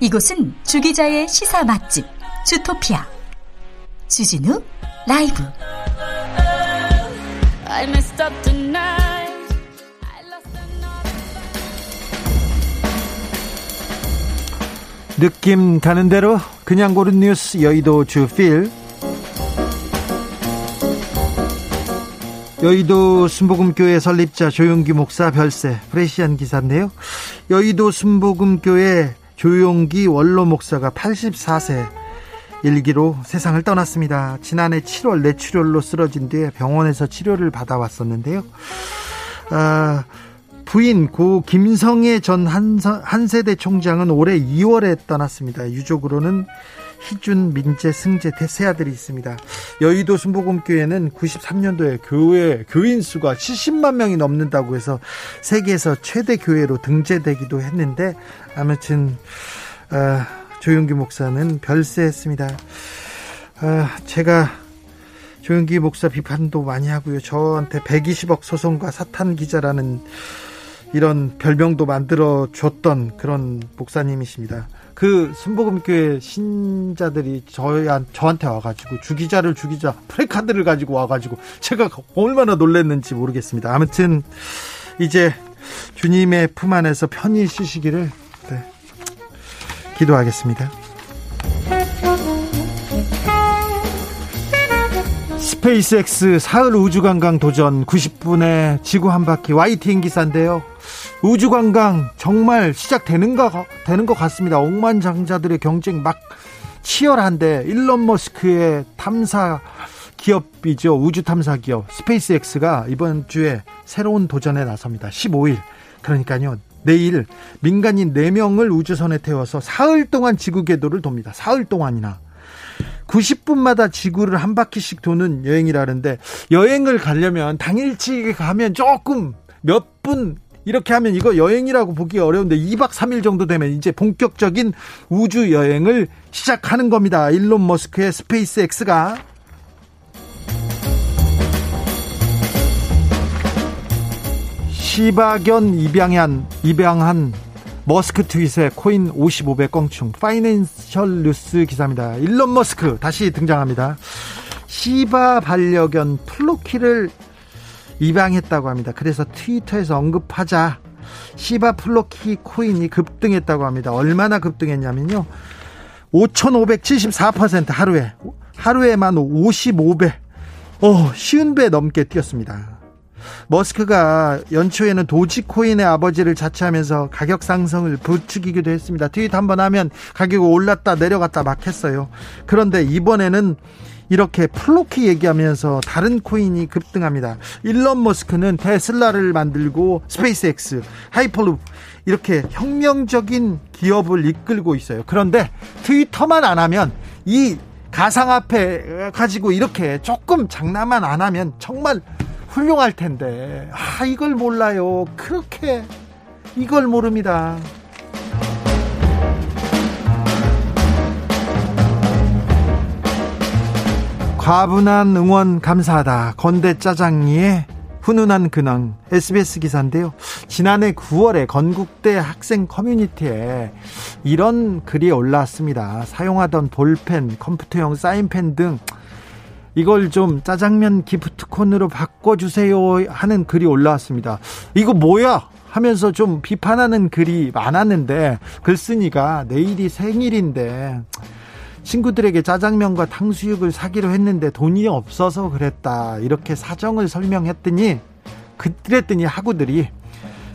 이곳은 주기자의 시사 맛집 주토피아. 주진우 라이브. 느낌 가는 대로 그냥 고른 뉴스 여의도 주필 여의도 순복음교회 설립자 조용기 목사 별세 프레시안 기사인데요. 여의도 순복음교회 조용기 원로 목사가 84세 일기로 세상을 떠났습니다. 지난해 7월 뇌출혈로 쓰러진 뒤에 병원에서 치료를 받아왔었는데요. 아, 부인 고 김성애 전 한세대 총장은 올해 2월에 떠났습니다. 유족으로는 희준, 민재, 승재 대세 아들이 있습니다. 여의도 순복음교회는 93년도에 교회 교인 수가 70만 명이 넘는다고 해서 세계에서 최대 교회로 등재되기도 했는데 아무튼 어, 조용기 목사는 별세했습니다. 어, 제가 조용기 목사 비판도 많이 하고요. 저한테 120억 소송과 사탄 기자라는 이런 별명도 만들어 줬던 그런 목사님이십니다. 그 순복음교회 신자들이 저한 저한테 와가지고 주기자를 주기자 프레카드를 가지고 와가지고 제가 얼마나 놀랐는지 모르겠습니다. 아무튼 이제 주님의 품 안에서 편히 쉬시기를 네, 기도하겠습니다. 스페이스X 사흘 우주관광 도전 90분의 지구 한 바퀴 YTN 기사인데요. 우주관광 정말 시작되는가 되는 것 같습니다. 억만장자들의 경쟁 막 치열한데 일론 머스크의 탐사 기업이죠. 우주 탐사 기업 스페이스X가 이번 주에 새로운 도전에 나섭니다. 15일. 그러니까요. 내일 민간인 4명을 우주선에 태워서 사흘 동안 지구 궤도를 돕니다. 사흘 동안이나. 90분마다 지구를 한 바퀴씩 도는 여행이라는데 여행을 가려면 당일치기 가면 조금 몇 분 이렇게 하면 이거 여행이라고 보기 어려운데 2박 3일 정도 되면 이제 본격적인 우주 여행을 시작하는 겁니다. 일론 머스크의 스페이스 X가 시바견 입양한 입양한 머스크 트윗에 코인 55배 껑충 파이낸셜 뉴스 기사입니다. 일론 머스크 다시 등장합니다. 시바 반려견 플로키를 입양했다고 합니다. 그래서 트위터에서 언급하자 시바 플로키 코인이 급등했다고 합니다. 얼마나 급등했냐면요. 5,574% 하루에 하루에만 55배 어, 쉰 배 넘게 뛰었습니다. 머스크가 연초에는 도지코인의 아버지를 자처하면서 가격 상승을 부추기기도 했습니다. 트윗 한번 하면 가격이 올랐다 내려갔다 막 했어요. 그런데 이번에는 이렇게 플로키 얘기하면서 다른 코인이 급등합니다. 일론 머스크는 테슬라를 만들고 스페이스X, 하이퍼룹 이렇게 혁명적인 기업을 이끌고 있어요. 그런데 트위터만 안 하면 이 가상화폐 가지고 이렇게 조금 장난만 안 하면 정말 훌륭할 텐데 아 이걸 몰라요 그렇게 이걸 모릅니다 과분한 응원 감사하다 건대 짜장이의 훈훈한 근황 SBS 기사인데요. 지난해 9월에 건국대 학생 커뮤니티에 이런 글이 올라왔습니다. 사용하던 볼펜, 컴퓨터용 사인펜 등 이걸 좀 짜장면 기프트콘으로 바꿔주세요 하는 글이 올라왔습니다. 이거 뭐야? 하면서 좀 비판하는 글이 많았는데 글쓴이가 내일이 생일인데 친구들에게 짜장면과 탕수육을 사기로 했는데 돈이 없어서 그랬다 이렇게 사정을 설명했더니 그랬더니 학우들이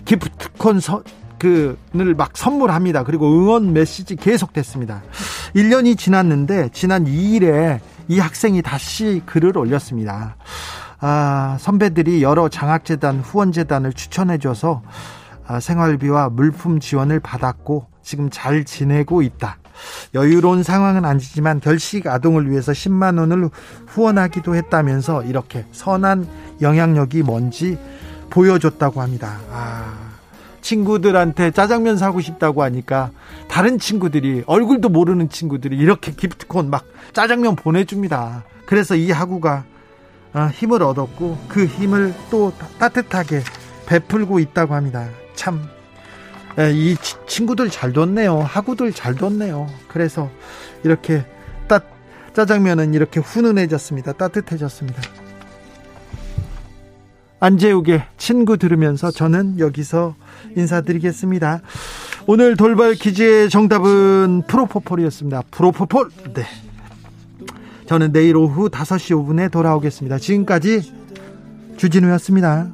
기프트콘 서, 그를 막 선물합니다. 그리고 응원 메시지 계속됐습니다. 1년이 지났는데 지난 2일에 이 학생이 다시 글을 올렸습니다. 아, 선배들이 여러 장학재단, 후원재단을 추천해줘서 아, 생활비와 물품 지원을 받았고 지금 잘 지내고 있다. 여유로운 상황은 아니지만 결식 아동을 위해서 10만 원을 후원하기도 했다면서 이렇게 선한 영향력이 뭔지 보여줬다고 합니다. 아, 친구들한테 짜장면 사고 싶다고 하니까 다른 친구들이 얼굴도 모르는 친구들이 이렇게 기프트콘 막 짜장면 보내줍니다. 그래서 이 하구가 어, 힘을 얻었고 그 힘을 또 따뜻하게 베풀고 있다고 합니다. 참, 이 친구들 잘 뒀네요. 하구들 잘 뒀네요. 그래서 이렇게 따, 짜장면은 이렇게 훈훈해졌습니다. 따뜻해졌습니다. 안재욱의 친구 들으면서 저는 여기서 인사드리겠습니다. 오늘 돌발 퀴즈의 정답은 프로포폴이었습니다. 프로포폴. 네. 저는 내일 오후 5시 5분에 돌아오겠습니다. 지금까지 주진우였습니다.